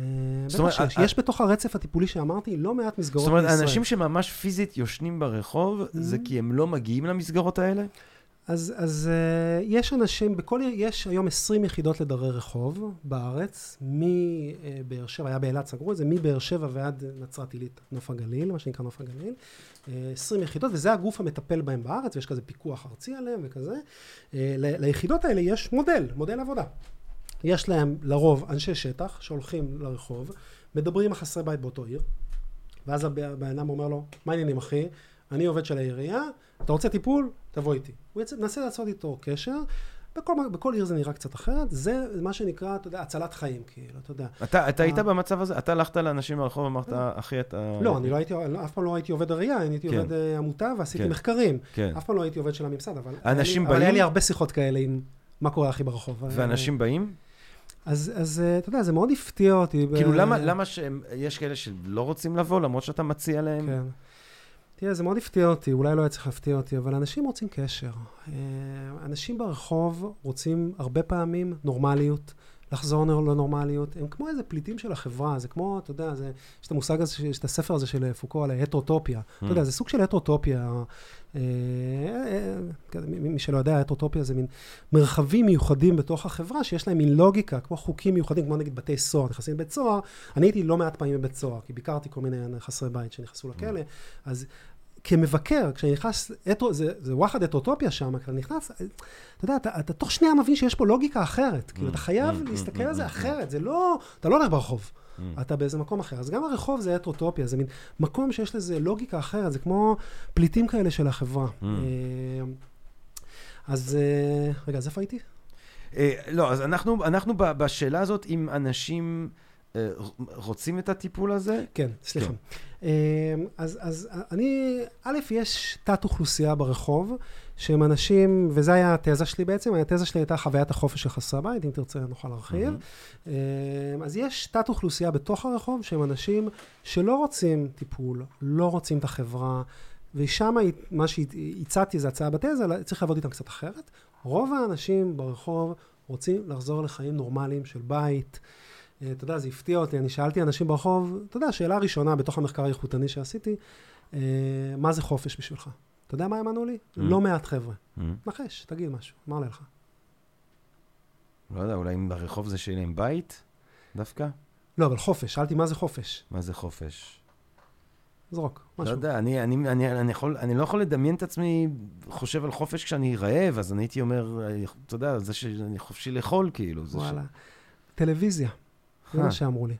זאת אומרת, שיש. ה- יש בתוך הרצף הטיפולי שאמרתי לא מעט מסגרות זאת אומרת, בישראל. אנשים שממש פיזית יושנים ברחוב, זה Mhm. כי הם לא מגיעים למסגרות האלה? אז, אז uh, יש אנשים, בכל יש היום 20 יחידות לדרי רחוב בארץ, מבאר שבע, היה באילת, סגרו את זה, מבאר שבע ועד נצרת עילית, נוף הגליל, מה שנקרא נוף הגליל. Uh, 20 יחידות, וזה הגוף המטפל בהם בארץ, ויש כזה פיקוח ארצי עליהם וכזה. ל- ליחידות האלה יש מודל, מודל עבודה. יש להם לרוב אנשי שטח שהולכים לרחוב, מדברים עם החסרי בית באותו עיר, ואז הבן אדם אומר לו, מה העניינים אחי? אני עובד של העירייה, אתה רוצה טיפול? תבוא איתי. הוא יצא, מנסה לעשות איתו קשר. בכל, בכל עיר זה נראה קצת אחרת, זה מה שנקרא, אתה יודע, הצלת חיים, כאילו, אתה יודע. אתה, אתה היית אה. במצב הזה? אתה הלכת לאנשים ברחוב ואמרת, אחי, אתה... לא, אני לא הייתי, לא, אף פעם לא הייתי עובד עירייה, אני הייתי כן. עובד אה, עמותה ועשיתי כן. מחקרים. כן. אף פעם לא הייתי עובד של הממסד, אבל... אנשים לי, אבל היה באים? לי הרבה שיחות כאלה עם מה קורה אחי ברחוב. ואנשים באים? אז, אז אה, אתה יודע, זה מאוד הפתיע אותי. ב- כאילו, למה, למה שיש כאלה שלא רוצים לבוא, למרות שאתה מציע להם? כן. תראה, זה מאוד הפתיע אותי, אולי לא היה צריך להפתיע אותי, אבל אנשים רוצים קשר. אה, אנשים ברחוב רוצים הרבה פעמים נורמליות, לחזור לנורמליות. הם כמו איזה פליטים של החברה, זה כמו, אתה יודע, זה, יש את המושג הזה, יש את הספר הזה של פוקו על ההטרוטופיה. אתה יודע, זה סוג של הטרוטופיה. אה, אה, כזה, מי מי שלא יודע, הטרוטופיה זה מין מרחבים מיוחדים בתוך החברה, שיש להם מין לוגיקה, כמו חוקים מיוחדים, כמו נגיד בתי סוהר, נכנסים לבית סוהר. אני הייתי לא מעט פעמים בבית סוהר, כי ביקרתי כל מיני חסרי בית שנכנסו לכלא, אז כמבקר, כשאני נכנס, אתרו, זה, זה וואחד אטרוטופיה שם, כשאתה נכנס, אתה יודע, אתה, אתה תוך שנייה מבין שיש פה לוגיקה אחרת. כאילו, אתה חייב mm, להסתכל mm, על זה mm, אחרת, זה לא, אתה לא הולך ברחוב. Mm. אתה באיזה מקום אחר. אז גם הרחוב זה אטרוטופיה, זה מין מקום שיש לזה לוגיקה אחרת, זה כמו פליטים כאלה של החברה. Mm. אה, אז אה, רגע, אז איפה הייתי? אה, לא, אז אנחנו, אנחנו בשאלה הזאת, אם אנשים רוצים את הטיפול הזה, כן, סליחה. אה, אז, אז אני, א', יש תת-אוכלוסייה ברחוב, שהם אנשים, וזו הייתה התזה שלי בעצם, התזה שלי הייתה חוויית החופש של חסרי הבית, אם תרצה נוכל להרחיב. אה, אז יש תת-אוכלוסייה בתוך הרחוב, שהם אנשים שלא רוצים טיפול, לא רוצים את החברה, ושם מה שהצעתי זה הצעה בתזה, צריך לעבוד איתם קצת אחרת. רוב האנשים ברחוב רוצים לחזור לחיים נורמליים של בית. אה, אתה יודע, זה הפתיע אותי, אני שאלתי אנשים ברחוב, אתה יודע, שאלה ראשונה בתוך המחקר האיכותני שעשיתי, אה, מה זה חופש בשבילך? אתה יודע מה הם ענו לי? לא מעט חבר'ה. Mm. נחש, תגיד משהו, מה עולה לך? לא יודע, אולי אם ברחוב זה שיהיה להם בית דווקא? לא, אבל חופש, שאלתי מה זה חופש. מה זה חופש? זרוק, לא משהו. יודע, אני, אני, אני, אני, יכול, אני לא יכול לדמיין את עצמי חושב על חופש כשאני רעב, אז אני הייתי אומר, אה, אתה יודע, זה שאני חופשי לאכול, כאילו. וואלה. טלוויזיה, זה אה. מה שאמרו לי.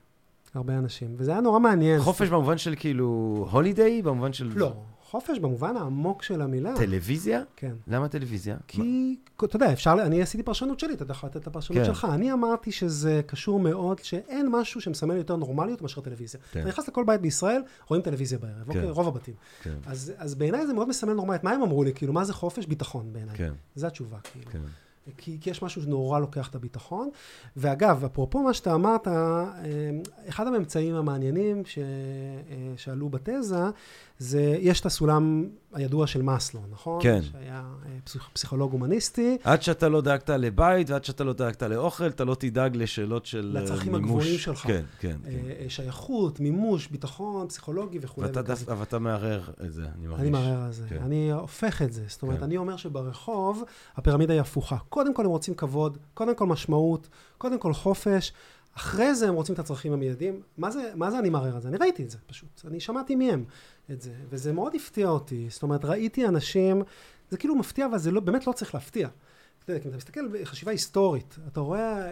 הרבה אנשים. וזה היה נורא מעניין. חופש במובן של כאילו הולידיי? במובן של... לא, חופש במובן העמוק של המילה. טלוויזיה? כן. למה טלוויזיה? כי, אתה יודע, אפשר, אני עשיתי פרשנות שלי, אתה יכול לתת את הפרשנות כן. שלך. אני אמרתי שזה קשור מאוד, שאין משהו שמסמל יותר נורמליות מאשר טלוויזיה. כן. אתה נכנס לכל בית בישראל, רואים טלוויזיה בערב, כן. אוקיי? רוב הבתים. כן, אז, אז בעיניי זה מאוד מסמל נורמליות. מה הם אמרו לי? כאילו, מה זה חופש? ביטחון בעיניי. כן, זו התשובה, כאילו. כן. כי, כי יש משהו שנורא לוקח את הביטחון. ואגב, אפרופו מה שאתה אמרת, אה, אחד הממצאים המעניינים ש, אה, שעלו בתזה, זה, יש את הסולם הידוע של מאסלו, נכון? כן. שהיה אה, פסיכ, פסיכולוג הומניסטי. עד שאתה לא דאגת לבית ועד שאתה לא דאגת לאוכל, אתה לא תדאג לשאלות של אה, לצרכים מימוש. הגבוהים שלך. כן, כן, כן. אה, שייכות, מימוש, ביטחון, פסיכולוגי וכולי. ואתה. דף- אבל אתה מערער את זה, אני מרגיש. אני מערער על זה. כן. אני הופך את זה. זאת אומרת, כן. אני אומר שברחוב הפירמידה היא הפוכה. קודם כל הם רוצים כבוד, קודם כל משמעות, קודם כל חופש, אחרי זה הם רוצים את הצרכים המיידיים. מה זה, מה זה אני מערער על זה? אני ראיתי את זה פשוט. אני שמעתי מהם את זה, וזה מאוד הפתיע אותי. זאת אומרת, ראיתי אנשים, זה כאילו מפתיע, אבל זה לא, באמת לא צריך להפתיע. אתה יודע, אם אתה מסתכל בחשיבה היסטורית, אתה רואה, אה,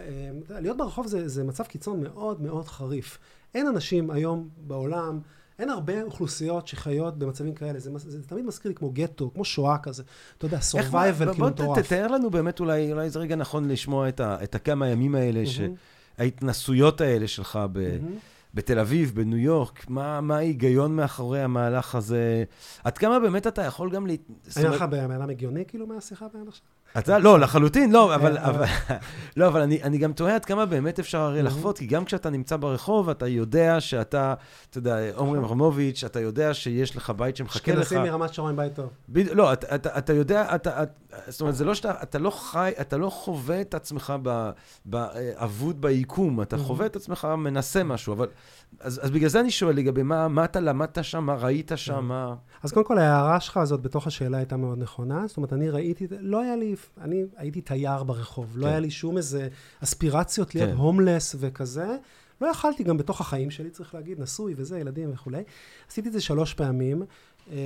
להיות ברחוב זה, זה מצב קיצון מאוד מאוד חריף. אין אנשים היום בעולם, אין הרבה אוכלוסיות שחיות במצבים כאלה. זה, מס- זה תמיד מזכיר לי כמו גטו, כמו שואה כזה. אתה יודע, survival בוא- כאילו בוא מטורף. תתאר לנו באמת, אולי אולי זה רגע נכון לשמוע את ה- את הכמה ימים האלה, ש- מהמם, ההתנסויות האלה שלך ב... מהמם. בתל אביב, בניו יורק, מה, מה ההיגיון מאחורי המהלך הזה? עד כמה באמת אתה יכול גם לה... אומרת- לך בן אדם הגיוני כאילו מהשיחה בין עכשיו? אתה, לא, לחלוטין, לא, אבל, אה, אבל, לא, אבל אני, אני גם תוהה עד כמה באמת אפשר הרי Mhm. לחוות, כי גם כשאתה נמצא ברחוב, אתה יודע שאתה, אתה יודע, עומרי אברמוביץ', אתה יודע שיש לך בית שמחכה לך. אשכנזים מרמת שרון בית טוב. בדיוק, לא, אתה, אתה, אתה יודע, אתה, אתה, זאת אומרת, זה לא שאתה, אתה לא חי, אתה לא חווה את עצמך ב- ב- אבוד ביקום, אתה Mhm. חווה את עצמך מנסה משהו, אבל, אז, אז בגלל זה אני שואל לגבי מה, מה אתה למדת שם, מה ראית שם, מה... אז קודם כל, ההערה שלך הזאת בתוך השאלה הייתה מאוד נכונה. זאת אומרת, אני ראיתי, לא היה לי, אני הייתי תייר ברחוב. לא כן. היה לי שום איזה אספירציות להיות כן. הומלס וכזה. לא יכלתי גם בתוך החיים שלי, צריך להגיד, נשוי וזה, ילדים וכולי. עשיתי את זה שלוש פעמים. אה,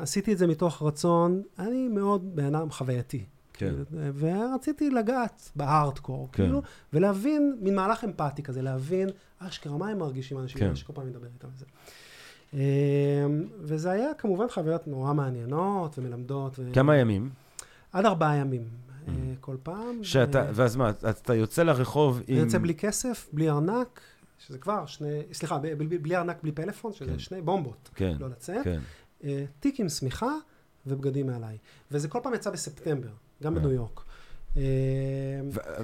עשיתי את זה מתוך רצון, אני מאוד בן אדם חווייתי. כן. ורציתי לגעת בהארדקור, כן. כאילו, ולהבין, מין מהלך אמפתי כזה, להבין, אשכרה, מה הם מרגישים האנשים כן. שכל פעם מדבר איתם על זה. אמ, וזה היה כמובן חוויות נורא מעניינות ומלמדות. ו- כמה ימים? עד ארבעה ימים Mm. אה, כל פעם. שאתה, אה, ואז מה, אתה יוצא לרחוב עם... אני יוצא בלי כסף, בלי ארנק, שזה כבר שני, סליחה, ב- ב- בלי ארנק, בלי פלאפון, שזה כן. שני בומבות, כן, לא לצאת. כן. אה, תיק עם שמיכה ובגדים מעליי. וזה כל פעם יצא בספטמבר, גם. בניו יורק. ו-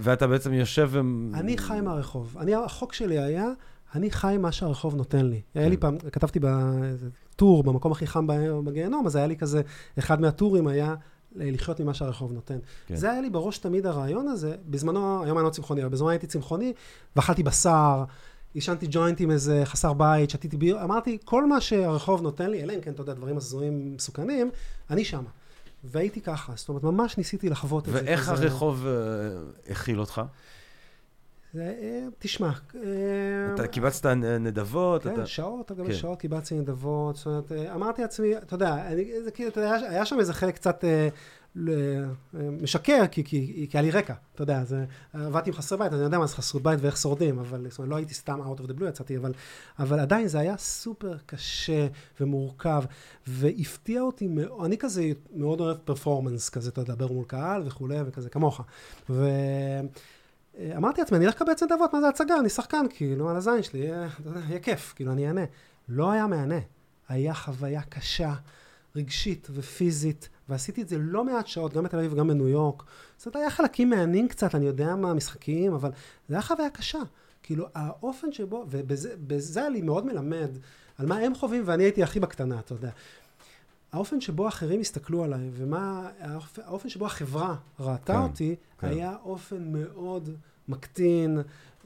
ואתה בעצם יושב ו... אני חי מהרחוב. אני, החוק שלי היה, אני חי מה שהרחוב נותן לי. היה לי כן. פעם, כתבתי בטור, במקום הכי חם בגיהנום, אז היה לי כזה, אחד מהטורים היה לחיות ממה שהרחוב נותן. כן. זה היה לי בראש תמיד הרעיון הזה. בזמנו, היום אני לא צמחוני, אבל בזמנו הייתי צמחוני, ואכלתי בשר, עישנתי ג'וינט עם איזה חסר בית, שתיתי ביר, אמרתי, כל מה שהרחוב נותן לי, אלא אם כן, אתה יודע, דברים הזויים מסוכנים, אני שמה. והייתי ככה, זאת אומרת, ממש ניסיתי לחוות את זה. ואיך. הרחוב אה, הכיל אותך? זה, אה, תשמע, אה, אתה קיבצת נדבות? כן, אתה... שעות, אגב, כן. שעות קיבצתי נדבות, זאת אומרת, אה, אמרתי לעצמי, אתה יודע, אני, זה כאילו, אתה יודע, היה- שם איזה חלק קצת משקר, כי, כי, כי היה לי רקע, אתה יודע, זה, עבדתי עם חסרי בית, אני יודע מה זה חסרות בית ואיך שורדים, אבל זאת אומרת, לא הייתי סתם out of the blue יצאתי, אבל, אבל עדיין זה היה סופר קשה ומורכב, והפתיע אותי אני כזה מאוד אוהב פרפורמנס כזה, אתה יודע, מול קהל וכולי, וכזה כמוך. ו... אה, אמרתי לעצמי, אני אלך לקבץ נדבות, מה זה הצגה? אני שחקן, כאילו, על הזין שלי, יהיה, יודע, יהיה כיף, כאילו, אני אענה. לא היה מהנה. היה חוויה קשה, רגשית ופיזית, ועשיתי את זה לא מעט שעות, גם בתל אביב וגם בניו יורק. זאת אומרת, היה חלקים מהנים קצת, אני יודע מה, משחקיים, אבל זה היה חוויה קשה. כאילו, האופן שבו, ובזה בזה היה לי מאוד מלמד על מה הם חווים, ואני הייתי הכי בקטנה, אתה יודע. האופן שבו אחרים הסתכלו עליי, ומה, האופן, האופן שבו החברה ראתה כן, אותי, כן. היה אופן מאוד מקטין,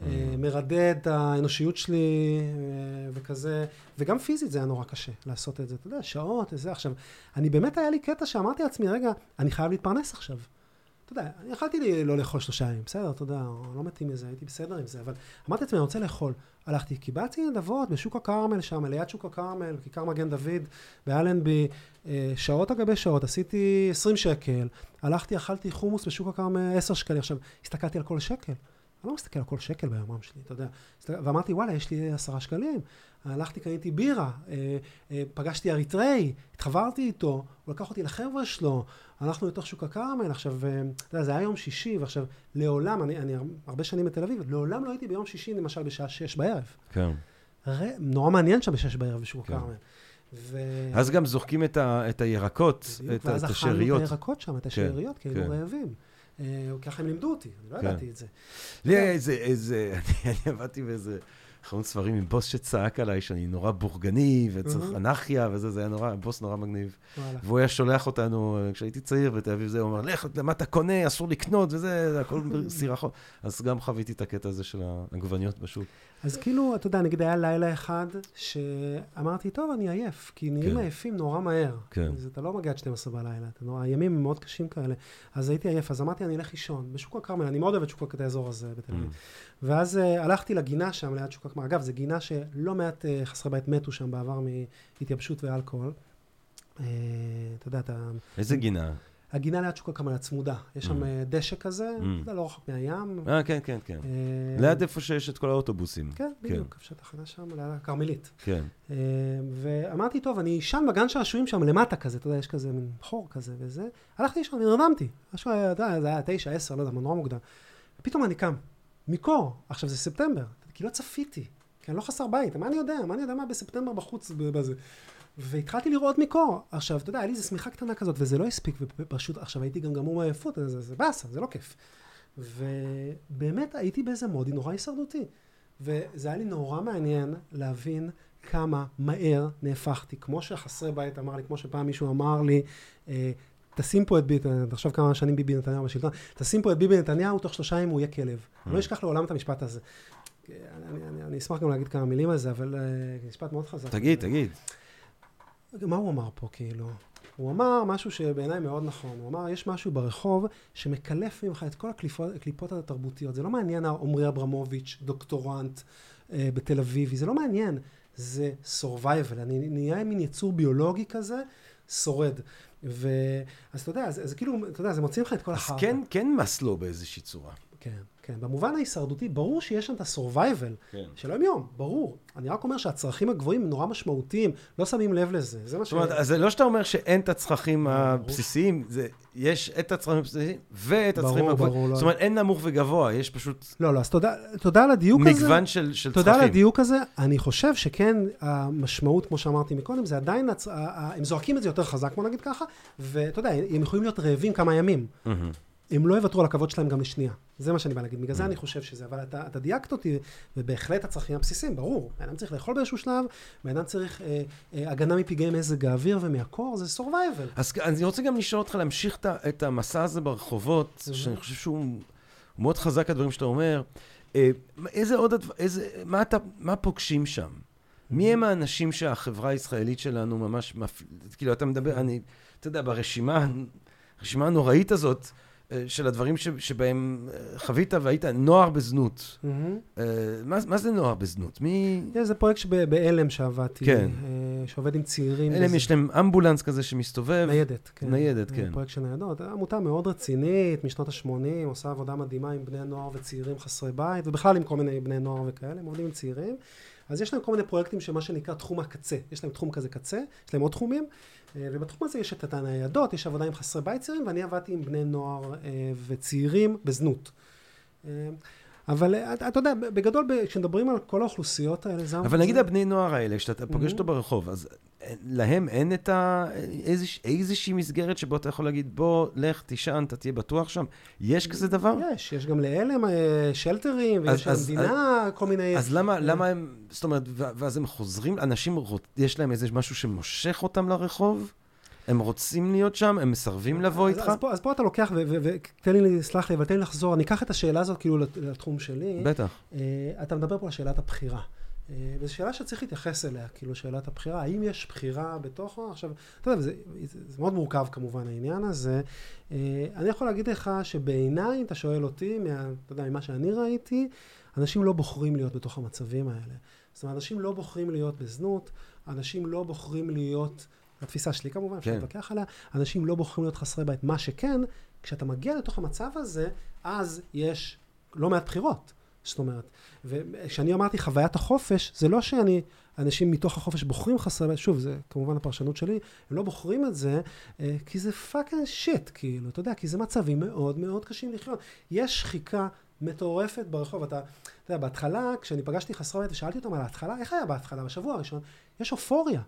Mm. אה, מרדד את האנושיות שלי אה, וכזה, וגם פיזית זה היה נורא קשה לעשות את זה, אתה יודע, שעות וזה. עכשיו, אני באמת היה לי קטע שאמרתי לעצמי, רגע, אני חייב להתפרנס עכשיו. יודע, אני יכלתי לא לאכול שלושה ימים, בסדר, אתה יודע, לא מתאים לזה, הייתי בסדר עם זה, אבל אמרתי לעצמי, אני רוצה לאכול. הלכתי, קיבצתי נדבות בשוק הכרמל שם, ליד שוק הכרמל, כיכר מגן דוד, באלנבי, אה, שעות על גבי שעות, עשיתי 20 שקל, הלכתי, אכלתי חומוס בשוק הכרמל 10 שקלים. עכשיו, הסתכלתי על כל שקל. אני לא מסתכל על כל שקל ביומם שלי, אתה יודע. ואמרתי, וואלה, יש לי עשרה שקלים. הלכתי, קניתי בירה, אה, אה, פגשתי אריתראי, התחברתי איתו, הוא לקח אותי לחבר'ה שלו, הלכנו לתוך שוק הכרמל, עכשיו, אה, אתה יודע, זה היה יום שישי, ועכשיו, לעולם, אני, אני הרבה שנים בתל אביב, לעולם לא הייתי ביום שישי, למשל, בשעה שש בערב. כן. הרי, נורא מעניין שם בשש בערב בשוק כן. הכרמל. ו... אז גם זורקים את ה- את הירקות, בדיוק, את ה- ואז את אכלנו השאריות. את הירקות שם, את השאריות, כי היינו כן. רעבים. אה, ככה הם לימדו אותי, אני לא כן. ידעתי את זה. לי היה איזה, אני עבדתי באיזה חנות ספרים עם בוס שצעק עליי שאני נורא בורגני וצריך אהה. אנרכיה וזה, זה היה נורא, בוס נורא מגניב. וואלה. והוא היה שולח אותנו, אה, כשהייתי צעיר בתל אביב, זה, הוא אומר, לך, למה אתה קונה, אסור לקנות וזה, זה הכל סירחון. אז גם חוויתי את הקטע הזה של העגבניות בשוק. אז כאילו, אתה יודע, נגיד היה לילה אחד שאמרתי, טוב, אני עייף, כי נהיים כן. עייפים נורא מהר. כן. אז אתה לא מגיע עד 12 בלילה, אתה נורא, הימים הם מאוד קשים כאלה. אז הייתי עייף, אז אמרתי, אני אלך לישון. בשוק הכרמל, אני מאוד אוהב את שוק הכרמל, את האזור הזה בתל אביב. ואז uh, הלכתי לגינה שם, ליד שוק הכרמל. אגב, זו גינה שלא מעט uh, חסרי בית מתו שם בעבר מהתייבשות ואלכוהול. Uh, אתה יודע, אתה... איזה גינה? הגינה ליד שוק הכרמל הצמודה. יש שם Mm. אה, דשא כזה, Mm. אתה יודע, לא רחוק מהים. אה, כן, כן, כן. אה, ליד איפה שיש את כל האוטובוסים. כן, בדיוק, איפה שהתחנה שם, ליד הכרמלית. כן. אה, ואמרתי, טוב, אני אשן בגן שעשועים שם למטה כזה, אתה יודע, יש כזה מין חור כזה וזה. הלכתי לישון, נרדמתי. משהו אתה יודע, זה היה תשע, עשר, לא יודע, נורא מוקדם. ופתאום אני קם, מקור, עכשיו זה ספטמבר, כי לא צפיתי. כי אני לא חסר בית, מה אני יודע? מה אני יודע מה בספטמבר בחוץ בזה? והתחלתי לראות מקור. עכשיו, אתה יודע, היה לי איזו שמיכה קטנה כזאת, וזה לא הספיק, ופשוט, עכשיו הייתי גם גמור מעייפות, זה, זה באסה, זה לא כיף. ובאמת הייתי באיזה מודי נורא הישרדותי. וזה היה לי נורא מעניין להבין כמה מהר נהפכתי. כמו שחסרי בית אמר לי, כמו שפעם מישהו אמר לי, אה, תשים פה את ביבי, תחשוב כמה שנים ביבי נתניהו בשלטון, תשים פה את ביבי נתניהו, תוך שלושה ימים הוא יהיה כלב. אני לא אשכח לעולם את המשפט הזה. אני, אני, אני אשמח גם להגיד כמה מילים על זה, אבל uh, משפט מאוד חזק. תגיד, תגיד. מה הוא אמר פה, כאילו? הוא אמר משהו שבעיניי מאוד נכון. הוא אמר, יש משהו ברחוב שמקלף ממך את כל הקליפות, הקליפות התרבותיות. זה לא מעניין עמרי אברמוביץ', דוקטורנט אה, בתל אביבי, זה לא מעניין. זה survival. אני נהיה מין יצור ביולוגי כזה, שורד. ו... אז אתה יודע, זה, זה כאילו, אתה יודע, זה מוציא לך את כל החרטה. אז כן, כן מסלו באיזושהי צורה. כן, כן. במובן ההישרדותי, ברור שיש שם את ה-survival כן. של היום-יום, ברור. אני רק אומר שהצרכים הגבוהים נורא משמעותיים, לא שמים לב לזה, זה מה ש... זאת אומרת, אז זה לא שאתה אומר שאין את הצרכים הבסיסיים, זה, יש את הצרכים הבסיסיים ואת הצרכים הגבוהים. ברור, לא. זאת אומרת, אין נמוך וגבוה, יש פשוט... לא, לא, אז תודה, תודה על הדיוק מגוון הזה. מגוון של, של תודה צרכים. תודה על הדיוק הזה. אני חושב שכן, המשמעות, כמו שאמרתי מקודם, זה עדיין, הצ... הם זועקים את זה יותר חזק, בוא נגיד ככה, ואתה יודע, הם יכולים להיות רעבים כמה ימים. Mm-hmm. הם לא יוותרו על הכבוד שלהם גם לשנייה. זה מה שאני בא להגיד. בגלל זה. אני חושב שזה. אבל אתה, אתה דייקת אותי, ובהחלט הצרכים הבסיסיים, ברור. בן אדם צריך לאכול באיזשהו שלב, בן אדם צריך אה, אה, הגנה מפגעי מזג האוויר ומהקור, זה survival. אז אני רוצה גם לשאול אותך להמשיך את המסע הזה ברחובות, שאני חושב שהוא מאוד חזק, הדברים שאתה אומר. אה, איזה עוד, איזה, מה, אתה, מה פוגשים שם? מי הם האנשים שהחברה הישראלית שלנו ממש, מפ... כאילו, אתה מדבר, אני, אתה יודע, ברשימה, הרשימה הנוראית הזאת, של הדברים ש, שבהם אה, חווית והיית נוער בזנות. Mm-hmm. מה, מה זה נוער בזנות? מי... Yeah, זה פרויקט בעלם שעבדתי, כן. שעובד עם צעירים. עלם יש להם אמבולנס כזה שמסתובב. ניידת, כן. ניידת, כן. פרויקט של ניידות. עמותה מאוד רצינית, משנות ה-80, עושה עבודה מדהימה עם בני נוער וצעירים חסרי בית, ובכלל עם כל מיני בני נוער וכאלה, הם עובדים עם צעירים. אז יש להם כל מיני פרויקטים שמה שנקרא תחום הקצה. יש להם תחום כזה קצה, יש להם עוד תחומים, אה, ובתחום הזה יש את הניידות, יש עבודה עם חסרי בית צעירים, ואני עבדתי עם בני נוער אה, וצעירים בזנות. אה, אבל אתה יודע, בגדול, כשמדברים על כל האוכלוסיות האלה, זה... אבל נגיד הבני נוער האלה, כשאתה פוגש אותו ברחוב, אז להם אין את ה... איזושהי מסגרת שבו אתה יכול להגיד, בוא, לך, תישן, אתה תהיה בטוח שם? יש כזה דבר? יש, יש גם לאלה שלטרים, ויש למדינה כל מיני... אז למה, למה הם... זאת אומרת, ואז הם חוזרים, אנשים, יש להם איזה משהו שמושך אותם לרחוב? הם רוצים להיות שם, הם מסרבים לבוא איתך? אז פה, אז פה אתה לוקח, ותן לי, סלח לי, אבל תן לי לחזור, אני אקח את השאלה הזאת כאילו לתחום שלי. בטח. Uh, אתה מדבר פה על שאלת הבחירה. Uh, וזו שאלה שצריך להתייחס אליה, כאילו שאלת הבחירה. האם יש בחירה בתוכו? עכשיו, אתה יודע, זה, זה, זה מאוד מורכב כמובן העניין הזה. Uh, אני יכול להגיד לך שבעיניי, אתה שואל אותי, מה, אתה יודע, ממה שאני ראיתי, אנשים לא בוחרים להיות בתוך המצבים האלה. זאת אומרת, אנשים לא בוחרים להיות בזנות, אנשים לא בוחרים להיות... התפיסה שלי כמובן, אפשר כן. להתווכח עליה, אנשים לא בוחרים להיות חסרי בית. מה שכן, כשאתה מגיע לתוך המצב הזה, אז יש לא מעט בחירות. זאת אומרת, וכשאני אמרתי חוויית החופש, זה לא שאני, אנשים מתוך החופש בוחרים חסרי בית, שוב, זה כמובן הפרשנות שלי, הם לא בוחרים את זה, אה, כי זה fucking shit, כאילו, אתה יודע, כי זה מצבים מאוד מאוד קשים לחיות. יש שחיקה מטורפת ברחוב. אתה, אתה יודע, בהתחלה, כשאני פגשתי חסרי בית ושאלתי אותם על ההתחלה, איך היה בהתחלה, בשבוע הראשון, יש אופוריה.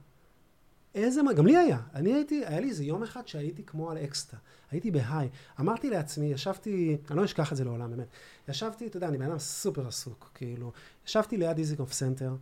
איזה, גם לי היה. אני הייתי, היה לי איזה יום אחד שהייתי כמו על אקסטה. הייתי ב high. אמרתי לעצמי, ישבתי, אני לא אשכח את זה לעולם, באמת. ישבתי, אתה יודע, אני בן אדם סופר עסוק, כאילו. ישבתי ליד דיזנגוף סנטר,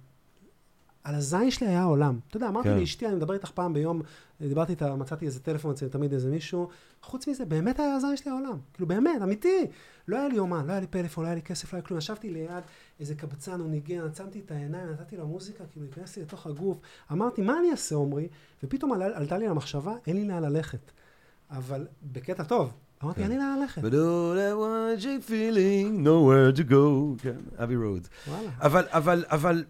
על הזין שלי היה העולם. אתה יודע, אמרתי כן. לאשתי, אני מדבר איתך פעם ביום, דיברתי איתה, מצאתי איזה טלפון אצלי, תמיד איזה מישהו. חוץ מזה, באמת היה הזין שלי העולם. כאילו, באמת, אמיתי. לא היה לי יומן, לא היה לי פלאפון, לא היה לי כסף, לא היה כלום. ישבתי ליד איזה קבצן, הוא ניגן, עצמתי את העיניים, נתתי לו מוזיקה, כאילו, הכנסתי לתוך הגוף. אמרתי, מה אני אעשה, עמרי? ופתאום עלה, עלתה לי למחשבה, אין לי לאן ללכת. אבל בקטע טוב, אמרתי, לי לאן ללכת. But all I want you feeling, nowhere to go. כן, אבי רודס. וואלה. אבל, אבל, אבל...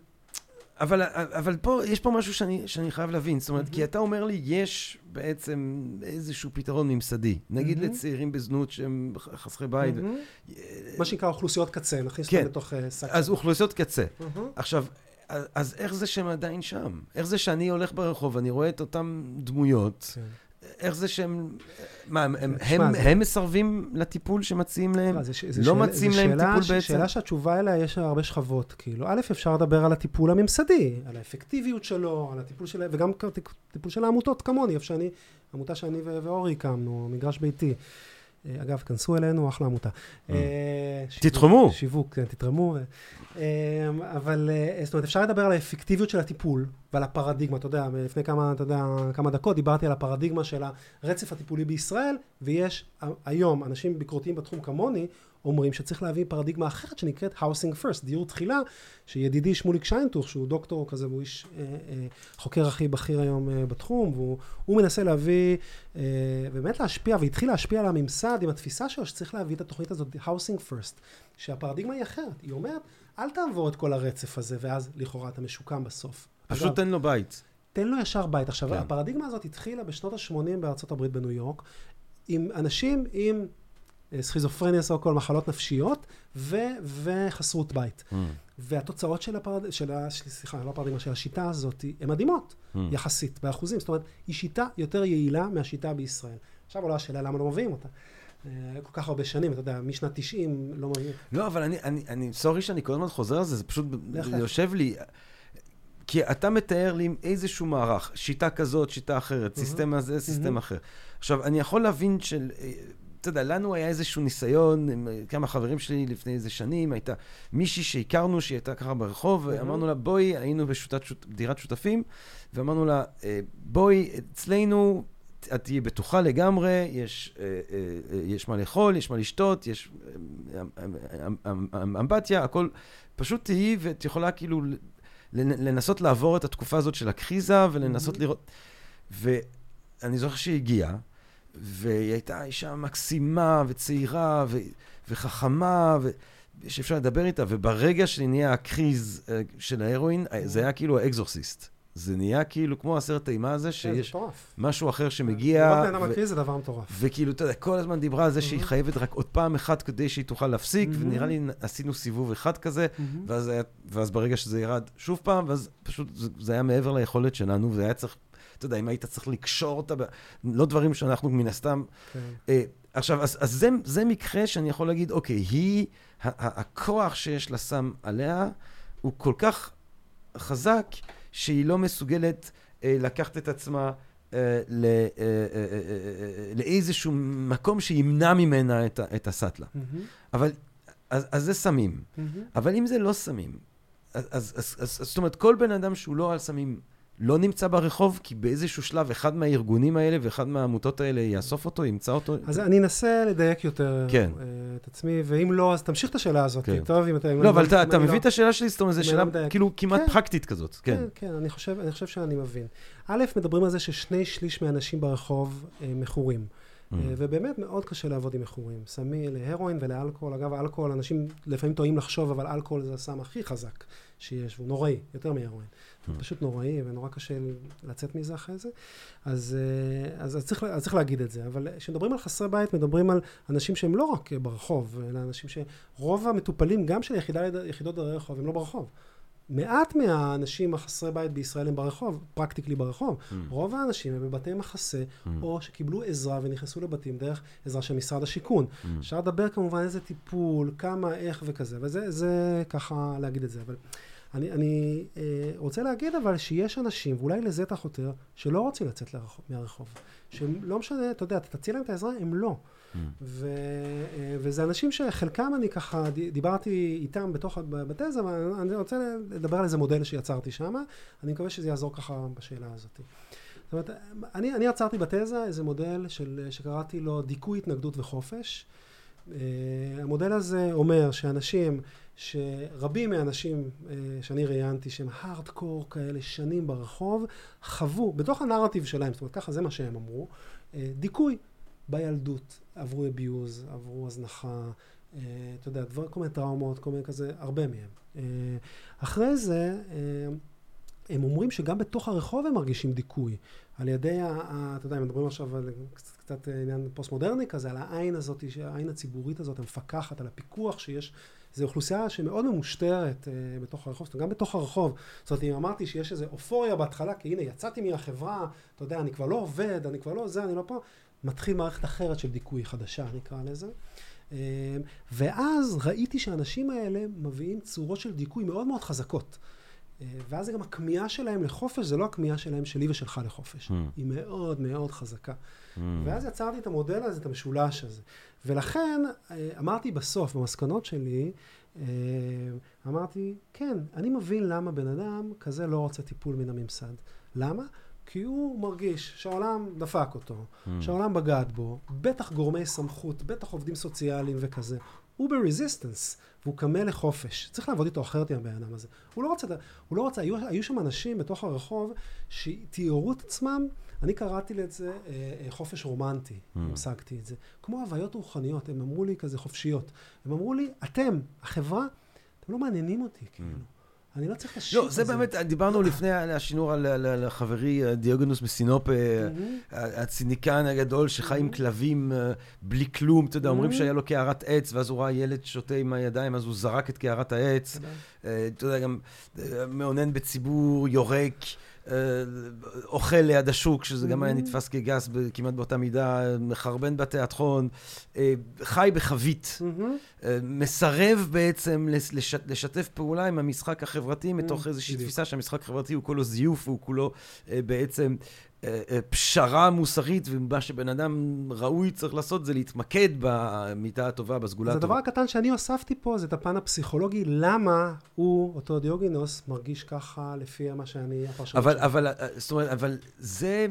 אבל, אבל פה, יש פה משהו שאני, שאני חייב להבין. זאת אומרת, mm-hmm. כי אתה אומר לי, יש בעצם איזשהו פתרון ממסדי. נגיד mm-hmm. לצעירים בזנות שהם חסרי בית. Mm-hmm. מה שנקרא אוכלוסיות קצה, נכניס כן. אותם לתוך uh, שק. אז אוכלוסיות קצה. Mm-hmm. עכשיו, אז איך זה שהם עדיין שם? איך זה שאני הולך ברחוב, אני רואה את אותן דמויות, כן. איך זה שהם... מה, הם, הם, תשמע, הם, זה- הם מסרבים לטיפול שמציעים להם? זה ש- זה לא שאלה- מציעים להם שאלה טיפול ש- בעצם? שאלה שהתשובה אליה, יש לה הרבה שכבות. כאילו, א', אפשר לדבר על הטיפול הממסדי, על האפקטיביות שלו, על הטיפול של... וגם טיפול של העמותות כמוני, איפה שאני, עמותה שאני ואורי הקמנו, מגרש ביתי. אה, אגב, כנסו אלינו, אחלה עמותה. אה, Mm. תתרמו. שיווק, כן, תתרמו. אה, אבל, אה, זאת אומרת, אפשר לדבר על האפקטיביות של הטיפול ועל הפרדיגמה. אתה יודע, לפני כמה, אתה יודע, כמה דקות דיברתי על הפרדיגמה של הרצף הטיפולי בישראל, ויש היום אנשים ביקורתיים בתחום כמוני, אומרים שצריך להביא פרדיגמה אחרת שנקראת Housing First, דיור תחילה, שידידי שמוליק שיינטוך, שהוא דוקטור כזה, והוא איש אה, אה, חוקר הכי בכיר היום אה, בתחום, והוא הוא מנסה להביא, אה, באמת להשפיע, והתחיל להשפיע על הממסד עם התפיסה שלו שצריך להביא את התוכנית הזאת, Housing First, שהפרדיגמה היא אחרת, היא אומרת, אל תעבור את כל הרצף הזה, ואז לכאורה אתה משוקם בסוף. פשוט אגב, תן לו בית. תן לו ישר בית. עכשיו, כן. הפרדיגמה הזאת התחילה בשנות ה-80 בארצות הברית בניו יורק, עם אנשים עם סכיזופרניה, סו כל מחלות נפשיות, ו- וחסרות בית. Mm, והתוצאות של הפרד... של ה... של- סליחה, לא הפרדיגמה, של השיטה הזאת, הן מדהימות, mm. יחסית, באחוזים. זאת אומרת, היא שיטה יותר יעילה מהשיטה בישראל. עכשיו עולה השאלה למה לא מביאים אותה. אה, כל כך הרבה שנים, אתה יודע, משנת 90 לא מביאים. לא, אבל אני, אני, אני, sorry שאני כל הזמן חוזר על זה, זה פשוט. יושב לי. כי אתה מתאר לי איזשהו מערך, שיטה כזאת, שיטה אחרת, מהמם. system הזה, system מהמם. אחר. עכשיו, אני יכול להבין של... אתה יודע, לנו היה איזשהו ניסיון, עם אה, כמה חברים שלי לפני איזה שנים, הייתה מישהי שהכרנו, שהיא הייתה ככה ברחוב. ואמרנו לה, בואי, היינו בדירת שותפים, ואמרנו לה, אה, בואי, אצלנו את תהיי בטוחה לגמרי, יש, אה, יש מה לאכול, יש מה לשתות, יש אה, אה, אה, אמבטיה, הכל. פשוט תהיי ואת יכולה כאילו לנסות לעבור את התקופה הזאת של הקריזה ולנסות. לראות. ואני זוכר שהיא הגיעה, והיא הייתה אישה מקסימה וצעירה ו- וחכמה, ו- שאפשר לדבר איתה, וברגע שנהיה הקריז אה, של ההרואין, אה, זה היה כאילו האקזורסיסט. זה נהיה כאילו כמו הסרט אימה הזה, כן, שיש. משהו אחר שמגיע, לראות בן אדם מקריא זה דבר מטורף. וכאילו, אתה יודע, כל הזמן דיברה על זה שהיא Mhm. חייבת רק עוד פעם אחת כדי שהיא תוכל להפסיק, Mhm. ונראה לי עשינו סיבוב אחד כזה. ואז, ברגע שזה ירד שוב פעם, ואז פשוט זה היה מעבר ליכולת שלנו, וזה היה צריך, אתה יודע, אם היית צריך לקשור אותה. לא דברים שאנחנו מן הסתם... כן. אה, עכשיו, אז, אז זה, זה מקרה שאני יכול להגיד, אוקיי, היא, הכוח שיש לה שם עליה, הוא כל כך חזק, שהיא לא מסוגלת אה, לקחת את עצמה אה, ל, אה, אה, אה, אה, לאיזשהו מקום שימנע ממנה את, את הסאטלה. מהמם. אבל, אז, אז זה סמים. מהמם. אבל אם זה לא סמים, אז, אז, אז, אז זאת אומרת, כל בן אדם שהוא לא על סמים לא נמצא ברחוב, כי באיזשהו שלב אחד מהארגונים האלה ואחד מהעמותות האלה יאסוף אותו, ימצא אותו. אז אני אנסה לדייק יותר כן. אה, את עצמי, ואם לא, אז תמשיך את השאלה הזאת. כן. טוב, אם אתה... לא, אבל אתה, אם אתה מביא לא- את השאלה שלי, זאת אומרת, זו שאלה לא מדייק. כאילו כמעט כן. פרקטית כזאת, כן. כן, כן, אני חושב, אני חושב שאני מבין. א', מדברים על זה ששני שליש מהאנשים ברחוב אה, מכורים. Mm. אה, ובאמת מאוד קשה לעבוד עם מכורים. סמי להרואין ולאלכוהול. אגב, אלכוהול, אנשים לפעמים טועים לחשוב, אבל אלכוהול זה הסם הכי חזק שיש, והוא נוראי, יותר מהרואין. Mm. פשוט נוראי, ונורא קשה לצאת מזה אחרי זה. אז, אה, אז, אז, צריך, אז צריך להגיד את זה. אבל כשמדברים על חסרי בית, מדברים על אנשים שהם לא רק ברחוב, אלא אנשים שרוב המטופלים, גם של יחידה, יחידות דרי רחוב, הם לא ברחוב. מעט מהאנשים החסרי בית בישראל הם ברחוב, פרקטיקלי ברחוב. Mm. רוב האנשים הם בבתי מחסה, Mm. או שקיבלו עזרה ונכנסו לבתים דרך עזרה של משרד השיכון. Mm. אפשר לדבר כמובן איזה טיפול, כמה, איך וכזה, וזה זה ככה להגיד את זה. אבל אני, אני אה, רוצה להגיד אבל שיש אנשים, ואולי לזה אתה חותר, שלא רוצים לצאת לרחוב, מהרחוב. שהם לא משנה, אתה יודע, אתה תציע להם את העזרה, הם לא. Mm. ו, אה, וזה אנשים שחלקם אני ככה דיברתי איתם בתוך, בתזה, אבל אני רוצה לדבר על איזה מודל שיצרתי שם, אני מקווה שזה יעזור ככה בשאלה הזאת. זאת אומרת, אני, אני יצרתי בתזה איזה מודל של, שקראתי לו דיכוי, התנגדות וחופש. Uh, המודל הזה אומר שאנשים, שרבים מהאנשים uh, שאני ראיינתי, שהם הארדקור כאלה, שנים ברחוב, חוו, בתוך הנרטיב שלהם, זאת אומרת, ככה זה מה שהם אמרו, uh, דיכוי בילדות, עברו אביוז, עברו הזנחה, uh, אתה יודע, דבר, כל מיני טראומות, כל מיני כזה, הרבה מהם. Uh, אחרי זה, uh, הם אומרים שגם בתוך הרחוב הם מרגישים דיכוי. על ידי, ה, ה, אתה יודע, הם מדברים עכשיו על קצת, קצת עניין פוסט-מודרני כזה, על העין הזאת, העין הציבורית הזאת, המפקחת, על הפיקוח שיש. זו אוכלוסייה שמאוד ממושטרת uh, בתוך הרחוב, זאת אומרת, גם בתוך הרחוב. זאת אומרת, אם אמרתי שיש איזו אופוריה בהתחלה, כי הנה, יצאתי מהחברה, אתה יודע, אני כבר לא עובד, אני כבר לא זה, אני לא פה, מתחיל מערכת אחרת של דיכוי חדשה, נקרא לזה. Uh, ואז ראיתי שהאנשים האלה מביאים צורות של דיכוי מאוד מאוד חזקות. Uh, ואז גם הכמיהה שלהם לחופש, זה לא הכמיהה שלהם שלי ושלך לחופש. Mm. היא מאוד מאוד חזקה. Mm. ואז יצרתי את המודל הזה, את המשולש הזה. ולכן אה, אמרתי בסוף, במסקנות שלי, אה, אמרתי, כן, אני מבין למה בן אדם כזה לא רוצה טיפול מן הממסד. למה? כי הוא מרגיש שהעולם דפק אותו, mm. שהעולם בגד בו, בטח גורמי סמכות, בטח עובדים סוציאליים וכזה. הוא ברזיסטנס, והוא קמה לחופש. צריך לעבוד איתו אחרת עם הבן אדם הזה. הוא לא רוצה, הוא לא רוצה, היו, היו שם אנשים בתוך הרחוב שתיארו את עצמם אני קראתי לזה אה, אה, חופש רומנטי, mm. המשגתי את זה. כמו הוויות רוחניות, הם אמרו לי כזה חופשיות. הם אמרו לי, אתם, החברה, אתם לא מעניינים אותי, כאילו. Mm. אני לא צריך לשיר לא, זה באמת, דיברנו לפני השינור על חברי אה, דיוגנוס מסינופ, mm-hmm. הציניקן הגדול שחי עם mm-hmm. כלבים בלי כלום, אתה יודע, אומרים mm-hmm. שהיה לו קערת עץ, ואז הוא ראה ילד שותה עם הידיים, אז הוא זרק את קערת העץ. אתה יודע, גם מאונן בציבור, יורק. אה, אוכל ליד השוק, שזה גם היה mm-hmm. נתפס כגס כמעט באותה מידה, מחרבן בתיאטרון, אה, חי בחבית, mm-hmm. אה, מסרב בעצם לשתף פעולה עם המשחק החברתי מתוך mm-hmm. איזושהי תפיסה שהמשחק החברתי הוא כולו זיוף, הוא כולו בעצם פשרה מוסרית, ומה שבן אדם ראוי צריך לעשות זה להתמקד במיטה הטובה, בסגולה הטובה. אז הדבר הקטן שאני הוספתי פה זה את הפן הפסיכולוגי, למה הוא, אותו דיוגינוס, מרגיש ככה לפי מה שאני, הפרשנות אבל, אבל, אה, זאת אומרת, אבל זה,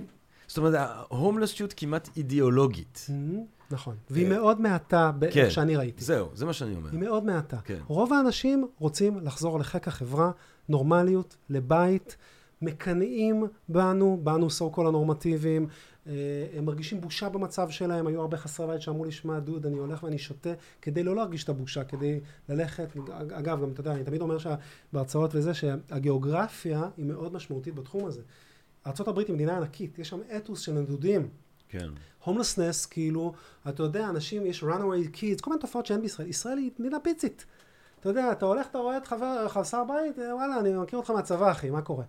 זאת אומרת, ההומלסיות כמעט אידיאולוגית. Mm-hmm, נכון, והיא מאוד מעטה, באיך כן, שאני ראיתי. זהו, זה מה שאני אומר. היא מאוד מעטה. כן. רוב האנשים רוצים לחזור לחיק החברה, נורמליות, לבית. מקנאים בנו, בנו סו כל הנורמטיביים, אה, הם מרגישים בושה במצב שלהם, היו הרבה חסרי בית שאמרו לי, שמע דוד, אני הולך ואני שותה כדי לא להרגיש את הבושה, כדי ללכת, אגב, גם אתה יודע, אני תמיד אומר בהרצאות וזה, שהגיאוגרפיה היא מאוד משמעותית בתחום הזה. ארה"ב היא מדינה ענקית, יש שם אתוס של נדודים. כן. הומלסנס, כאילו, אתה יודע, אנשים, יש runaway kids, כל מיני תופעות שאין בישראל. ישראל היא מדינה פיצית. אתה יודע, אתה הולך, אתה רואה את חבר, חסר בית, וואלה, אני מכיר אותך מהצבא, אחי, מה קורה?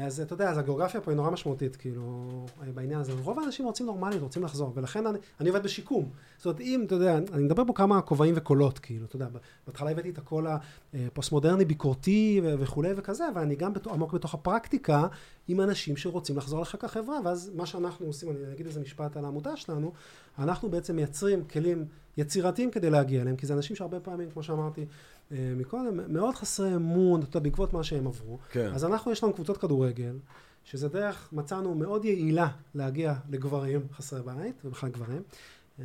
אז אתה יודע, אז הגיאוגרפיה פה היא נורא משמעותית, כאילו, בעניין הזה. רוב האנשים רוצים נורמלית, רוצים לחזור, ולכן אני, אני עובד בשיקום. זאת אומרת, אם, אתה יודע, אני מדבר פה כמה כובעים וקולות, כאילו, אתה יודע, בהתחלה הבאתי את הקול הפוסט-מודרני, ביקורתי וכולי וכזה, ואני גם בת, עמוק בתוך הפרקטיקה עם אנשים שרוצים לחזור לחיק החברה, ואז מה שאנחנו עושים, אני אגיד איזה משפט על העמותה שלנו, אנחנו בעצם מייצרים כלים יצירתיים כדי להגיע אליהם, כי זה אנשים שהרבה פעמים, כמו שאמרתי, מקודם, מאוד חסרי אמון, אתה יודע, בעקבות מה שהם עברו. כן. אז אנחנו, יש לנו קבוצות כדורגל, שזה דרך, מצאנו מאוד יעילה להגיע לגברים חסרי בית, ובכלל גברים.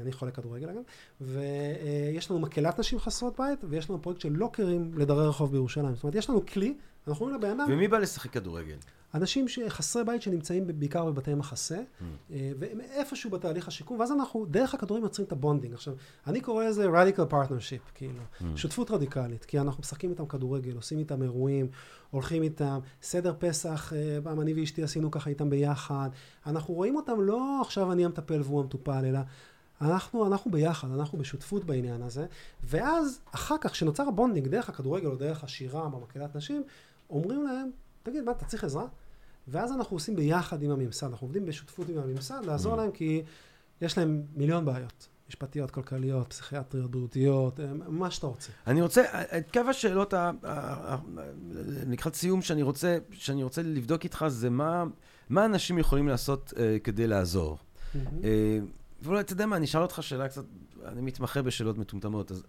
אני חולה כדורגל אגב, ויש לנו מקהלת נשים חסרות בית, ויש לנו פרויקט של לוקרים לדרי רחוב בירושלים. זאת אומרת, יש לנו כלי, אנחנו אומרים לבן אדם... ומי בא לשחק כדורגל? אנשים חסרי בית שנמצאים בעיקר בבתי מחסה, mm. והם איפשהו בתהליך השיקום, ואז אנחנו דרך הכדורגל יוצרים את ה bonding. עכשיו, אני קורא לזה radical partnership, כאילו, mm. שותפות רדיקלית, כי אנחנו משחקים איתם כדורגל, עושים איתם אירועים, הולכים איתם, סדר פסח, אה, פעם אני ואשתי עשינו ככה איתם ביחד. אנחנו רואים אותם לא עכשיו אני המטפל והוא המטופל, אלא אנחנו, אנחנו ביחד, אנחנו בשותפות בעניין הזה, ואז אחר כך, כשנוצר ה bonding דרך הכדורגל או דרך השירה במקהלת נשים, אומרים להם, תגיד, מה, אתה צריך עזרה? ואז אנחנו עושים ביחד עם הממסד, אנחנו עובדים בשותפות עם הממסד, לעזור mm. להם כי יש להם מיליון בעיות. משפטיות, כלכליות, פסיכיאטריות, בריאותיות, אה, מה שאתה רוצה. אני רוצה, את קו השאלות לקראת סיום שאני רוצה, שאני רוצה לבדוק איתך זה מה, מה אנשים יכולים לעשות uh, כדי לעזור. Mm-hmm. Uh, ואולי, אתה יודע מה, אני אשאל אותך שאלה קצת, אני מתמחה בשאלות מטומטמות, אז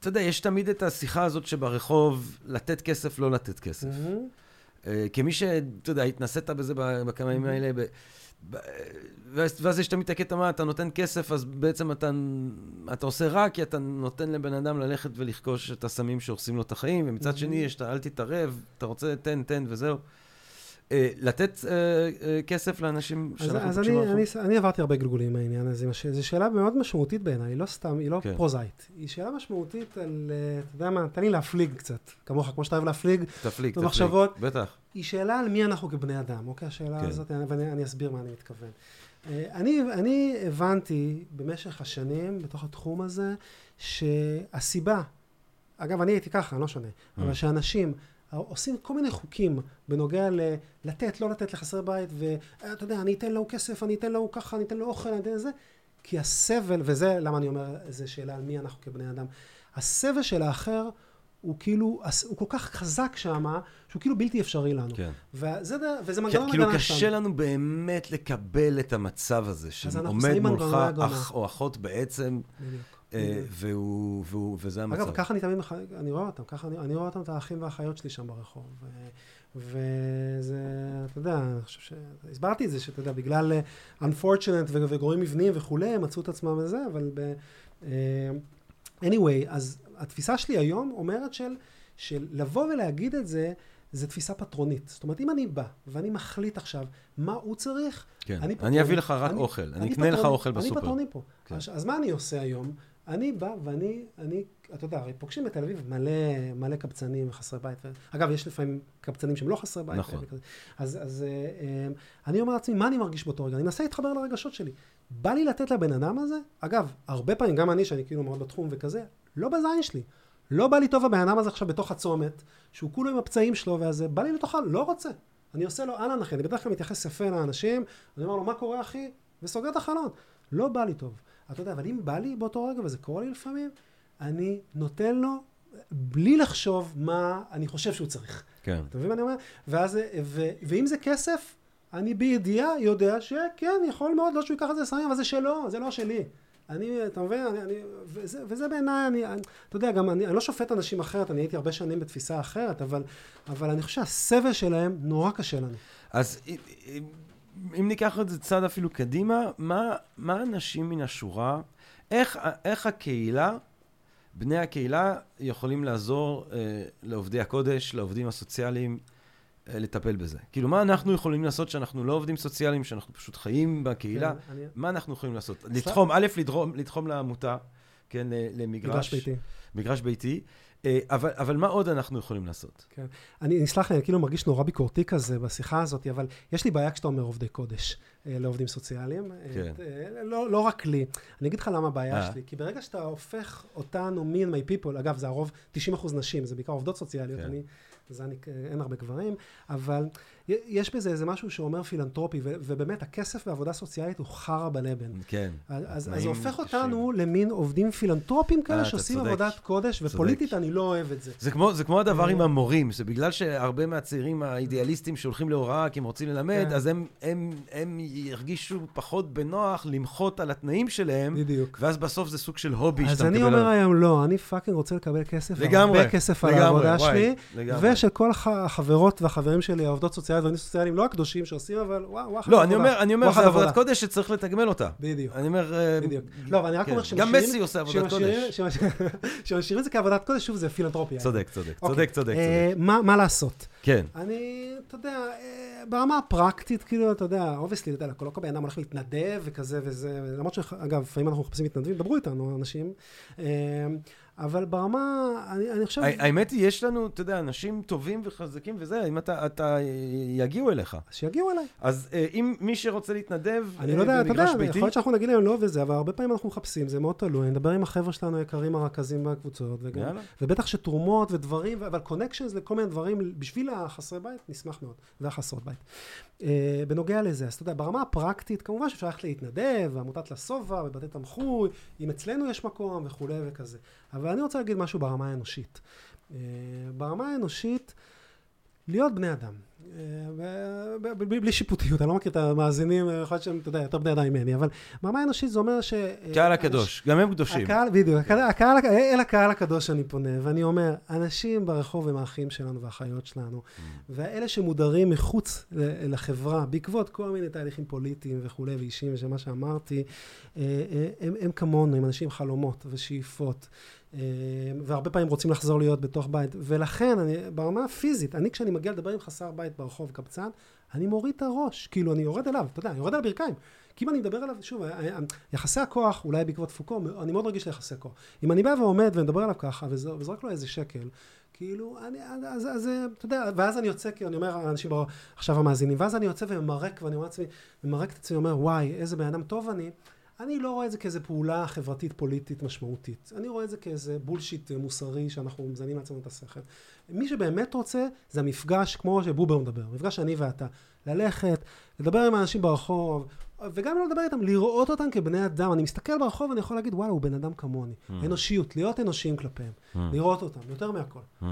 אתה יודע, יש תמיד את השיחה הזאת שברחוב, לתת כסף, לא לתת כסף. Mm-hmm. כמי שאתה יודע, התנסית בזה בכמה ימים mm-hmm. האלה, ב... ואז יש תמיד את הקטע מה, אתה נותן כסף, אז בעצם אתה, אתה עושה רע, כי אתה נותן לבן אדם ללכת ולרכוש את הסמים שהורסים לו את החיים, ומצד mm-hmm. שני יש את אל תתערב, אתה רוצה, תן, תן וזהו. אה, לתת אה, אה, כסף לאנשים שאנחנו פוגשים ברחוב? אז אני עברתי הרבה גלגולים מהעניין הזה. זו שאלה מאוד משמעותית בעיניי, היא לא סתם, היא לא כן. פרוזאית. היא שאלה משמעותית על, אתה יודע מה, תן לי להפליג קצת, כמוך, כמו שאתה אוהב להפליג. תפליג, תפליג. בטח. היא שאלה על מי אנחנו כבני אדם, אוקיי? השאלה כן. הזאת, ואני אני אסביר מה אני מתכוון. אני, אני הבנתי במשך השנים בתוך התחום הזה, שהסיבה, אגב, אני הייתי ככה, אני לא שונה, Mm. אבל שאנשים עושים כל מיני חוקים בנוגע ל- לתת, לא לתת לחסרי בית, ואתה יודע, אני אתן לו כסף, אני אתן לו ככה, אני אתן לו אוכל, אני אתן לזה, כי הסבל, וזה למה אני אומר, זו שאלה על מי אנחנו כבני אדם, הסבל של האחר הוא כאילו, הוא כל כך חזק שם, שהוא כאילו בלתי אפשרי לנו. כן. וזה, וזה כן, מנגנון כאילו הגנה קשה שלנו. לנו באמת לקבל את המצב הזה, שעומד מולך. אח או אחות בעצם, בדיוק. אה. והוא- והוא- וזה המצב. אגב, ככה אני תמיד, מח- אני רואה אותם, ככה אני, אני רואה אותם, את האחים והאחיות שלי שם ברחוב. ו- וזה, אתה יודע, אני חושב ש... הסברתי את זה, שאתה יודע, בגלל אה, unfortunate וגורמים מבניים וכולי, הם מצאו את עצמם וזה, אבל ב... אה, anyway, אז התפיסה שלי היום אומרת של, של לבוא ולהגיד את זה, זה תפיסה פטרונית. זאת אומרת, אם אני בא ואני מחליט עכשיו מה הוא צריך, כן. אני פטרוני. אני אביא לך רק אני- אוכל, אני אקנה לך אוכל בסופר. אני פטרוני פה. כן. אז, אז מה אני עושה היום? אני בא ואני, אני, אתה יודע, הרי פוגשים בתל אביב מלא, מלא קבצנים וחסרי בית. אגב, יש לפעמים קבצנים שהם לא חסרי בית. נכון. אז, אז אה, אה, אני אומר לעצמי, מה אני מרגיש באותו רגע? אני מנסה להתחבר לרגשות שלי. בא לי לתת לבן אדם הזה, אגב, הרבה פעמים, גם אני, שאני כאילו מאוד בתחום וכזה, לא בזין שלי. לא בא לי טוב הבן אדם הזה עכשיו בתוך הצומת, שהוא כולו עם הפצעים שלו והזה, בא לי לתוכה, לא רוצה. אני עושה לו אהלן אחי, אני בדרך כלל מתייחס יפה לאנשים, אני אומר לו, מה קורה אחי? וסוגר את החלון. לא בא לי טוב. אתה יודע, אבל אם בא לי באותו רגע, וזה קורה לי לפעמים, אני נותן לו, בלי לחשוב מה אני חושב שהוא צריך. כן. אתה מבין מה אני אומר? ואז, ו, ואם זה כסף, אני בידיעה יודע שכן, יכול מאוד להיות שהוא ייקח את זה לסמים, אבל זה שלו, זה לא שלי. אני, אתה מבין? אני, אני, וזה, וזה בעיניי, אני, אני, אתה יודע, גם אני, אני לא שופט אנשים אחרת, אני הייתי הרבה שנים בתפיסה אחרת, אבל, אבל אני חושב שהסבל שלהם נורא קשה לנו. אז אם- ניקח את זה צעד אפילו קדימה, מה, מה אנשים מן השורה, איך, איך הקהילה, בני הקהילה, יכולים לעזור אה, לעובדי הקודש, לעובדים הסוציאליים, אה, לטפל בזה? כאילו, מה אנחנו יכולים לעשות שאנחנו לא עובדים סוציאליים, שאנחנו פשוט חיים בקהילה? כן, אני, מה אנחנו יכולים לעשות? לתחום, א', לתחום, לתחום לעמותה, כן, למגרש. מגרש ביתי. מגרש ביתי. אה, אבל, אבל מה עוד אנחנו יכולים לעשות? כן. אני, נסלח לי, אני כאילו מרגיש נורא ביקורתי כזה בשיחה הזאת, אבל יש לי בעיה כשאתה אומר עובדי קודש אה, לעובדים סוציאליים. כן. אה, לא, לא רק לי. אני אגיד לך למה הבעיה אה. שלי. כי ברגע שאתה הופך אותנו, me and my people, אגב, זה הרוב 90% נשים, זה בעיקר עובדות סוציאליות, כן. אני, זה אני, אין הרבה גברים, אבל יש בזה איזה משהו שאומר פילנטרופי, ו- ובאמת, הכסף בעבודה סוציאלית הוא חרא בלבן. כן. אז, אז זה הופך. אותנו למין עובדים פילנטרופיים אה, כאלה אתה שעושים צודק. עבודת קודש, צודק. ופוליטית אני לא אוהב את זה. זה כמו, זה כמו הדבר אה. עם המורים, שבגלל שהרבה מהצעירים האידיאליסטים שהולכים להוראה כי הם רוצים ללמד, כן. אז הם, הם, הם ירגישו פחות בנוח למחות על התנאים שלהם, בדיוק. ואז בסוף זה סוג של hobby אז שאתה אני מקבל אומר עליו. היום לא, אני fucking רוצה לקבל כסף, לגמרי, הרבה כסף על העבודה שלי, ושל כל הח- החברות והחברים שלי, העובדות סוציאליות והעובדים סוציאליים, לא הקדושים שעושים, אבל וואו, וואחד לא, אני אומר, אני אומר, זה עבודת. קודש שצריך לתגמל אותה. בדיוק. אני אומר... אה, בדיוק. לא, אבל אני רק כן. אומר גם שמשאירים- מסי עושה עבודת קודש. שמש- שמשאירים את זה כעבודת קודש, שוב, זה פילנטרופיה. צודק, צודק, אוקיי. צודק, צודק, אה. מה מה לעשות? כן, אני, אתה יודע, אה, ברמה הפרקטית, כאילו, אתה יודע, obviously, אתה יודע, לא כל בן אדם הולך להתנדב וכזה וזה, למרות שאגב, לפעמים אנחנו מחפשים מתנדבים, דברו איתנו, אנשים, אבל ברמה, אני אני חושב, ה- האמת היא, יש לנו, אתה יודע, אנשים טובים וחזקים וזה, אם אתה, אתה, יגיעו אליך. שיגיעו אליי. אז אה, אם מי שרוצה להתנדב אני אה, לא יודע, אתה יודע, יכול להיות שאנחנו נגיד להם לא וזה, אבל הרבה פעמים אנחנו מחפשים, זה מאוד תלוי. אני מדבר עם החבר'ה שלנו היקרים הרכזים בקבוצות, וגם. ובטח שתרומות ודברים, אבל קונקשנס לכל מיני דברים, בשביל החסרי בית, נשמח מאוד, והחסרות בית. אה, בנוגע לזה, אז אתה יודע, ברמה הפרקטית, כמובן שאפשר ללכת להתנדב, ועמותת לשובע, ובתי תמחוי, אם אצלנו יש מקום וכולי וכזה. אבל אני רוצה להגיד משהו ברמה האנושית. אה, ברמה האנושית, להיות בני אדם. אה, בלי שיפוטיות, אני לא מכיר את המאזינים, יכול להיות שהם, אתה יודע, יותר בני אדם ממני, אבל ברמה האנושית זה אומר ש... קהל אה, הקדוש, גם הם קדושים. הקהל, בדיוק, אל הקהל הקדוש אני פונה, ואני אומר, אנשים ברחוב הם האחים שלנו והאחיות שלנו, Mm. ואלה שמודרים מחוץ לחברה, בעקבות כל מיני תהליכים פוליטיים וכולי, ואישיים, ושמה שאמרתי, אה, אה, הם, הם כמונו, הם אנשים עם חלומות ושאיפות, והרבה פעמים רוצים לחזור להיות בתוך בית. ולכן, אני, ברמה הפיזית, אני כשאני מגיע לדבר עם חסר בית ברחוב קבצן, אני מוריד את הראש, כאילו אני יורד אליו, אתה יודע, אני יורד על הברכיים. כי אם אני מדבר עליו, שוב, יחסי הכוח, אולי בעקבות פוקו, אני מאוד רגיש ליחסי כוח. אם אני בא ועומד ומדבר עליו ככה, וזורק לו איזה שקל, כאילו, אני, אז, אז, אתה יודע, ואז אני יוצא, כי אני אומר, אנשים עכשיו המאזינים, ואז אני יוצא וממרק, ואני אומר לעצמי, ממרק את עצמי, אומר, וואי, איזה בן אדם טוב אני. אני לא רואה את זה כאיזה פעולה חברתית פוליטית משמעותית. אני רואה את זה כאיזה בולשיט מוסרי שאנחנו מזיינים לעצמנו את השכל. מי שבאמת רוצה, זה המפגש, כמו שבובר מדבר, מפגש אני ואתה. ללכת, לדבר עם האנשים ברחוב, וגם לא לדבר איתם, לראות אותם כבני אדם. אני מסתכל ברחוב ואני יכול להגיד, וואלה, הוא בן אדם כמוני. Mm. אנושיות, להיות אנושיים כלפיהם. Mm. לראות אותם, יותר מהכל. Mm.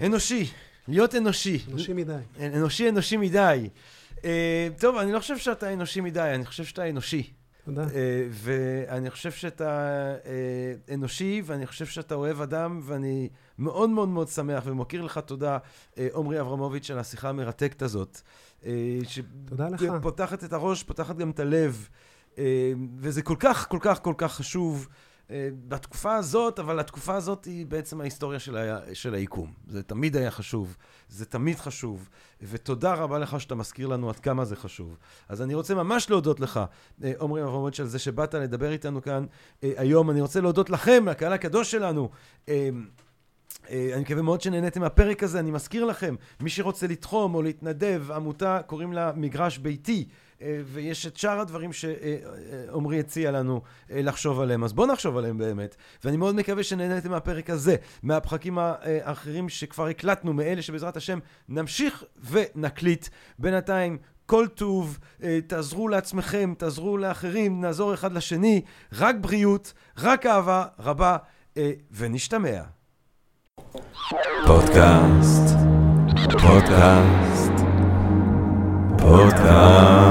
אנושי, להיות אנושי. אנושי מדי. אנושי, אנושי מדי. Uh, טוב, אני לא חושב שאתה אנושי מדי, אני חושב שאתה אנושי. תודה. Uh, ואני חושב שאתה uh, אנושי, ואני חושב שאתה אוהב אדם, ואני מאוד מאוד מאוד שמח ומוקיר לך תודה, עמרי אברמוביץ', על השיחה המרתקת הזאת. אה, תודה לך. שפותחת את הראש, פותחת גם את הלב. אה, וזה כל כך, כל כך, כל כך חשוב אה, בתקופה הזאת, אבל התקופה הזאת היא בעצם ההיסטוריה של, ה... של היקום. זה תמיד היה חשוב, זה תמיד חשוב, ותודה רבה לך שאתה מזכיר לנו עד כמה זה חשוב. אז אני רוצה ממש להודות לך, עמרי אברמוביץ', על זה שבאת לדבר איתנו כאן היום. אני רוצה להודות לכם, לקהל הקדוש שלנו. אה, אני מקווה מאוד שנהניתם מהפרק הזה. אני מזכיר לכם, מי שרוצה לתחום או להתנדב, עמותה, קוראים לה מגרש ביתי. אה, ויש את שאר הדברים שעמרי הציע לנו אה, לחשוב עליהם. אז בואו נחשוב עליהם באמת. ואני מאוד מקווה שנהניתם מהפרק הזה, מהפחקים האחרים שכבר הקלטנו, מאלה שבעזרת השם נמשיך ונקליט. בינתיים, כל טוב, תעזרו לעצמכם, תעזרו לאחרים, נעזור אחד לשני. רק בריאות, רק אהבה רבה, ונשתמע. פודקאסט, פודקאסט, פודקאסט.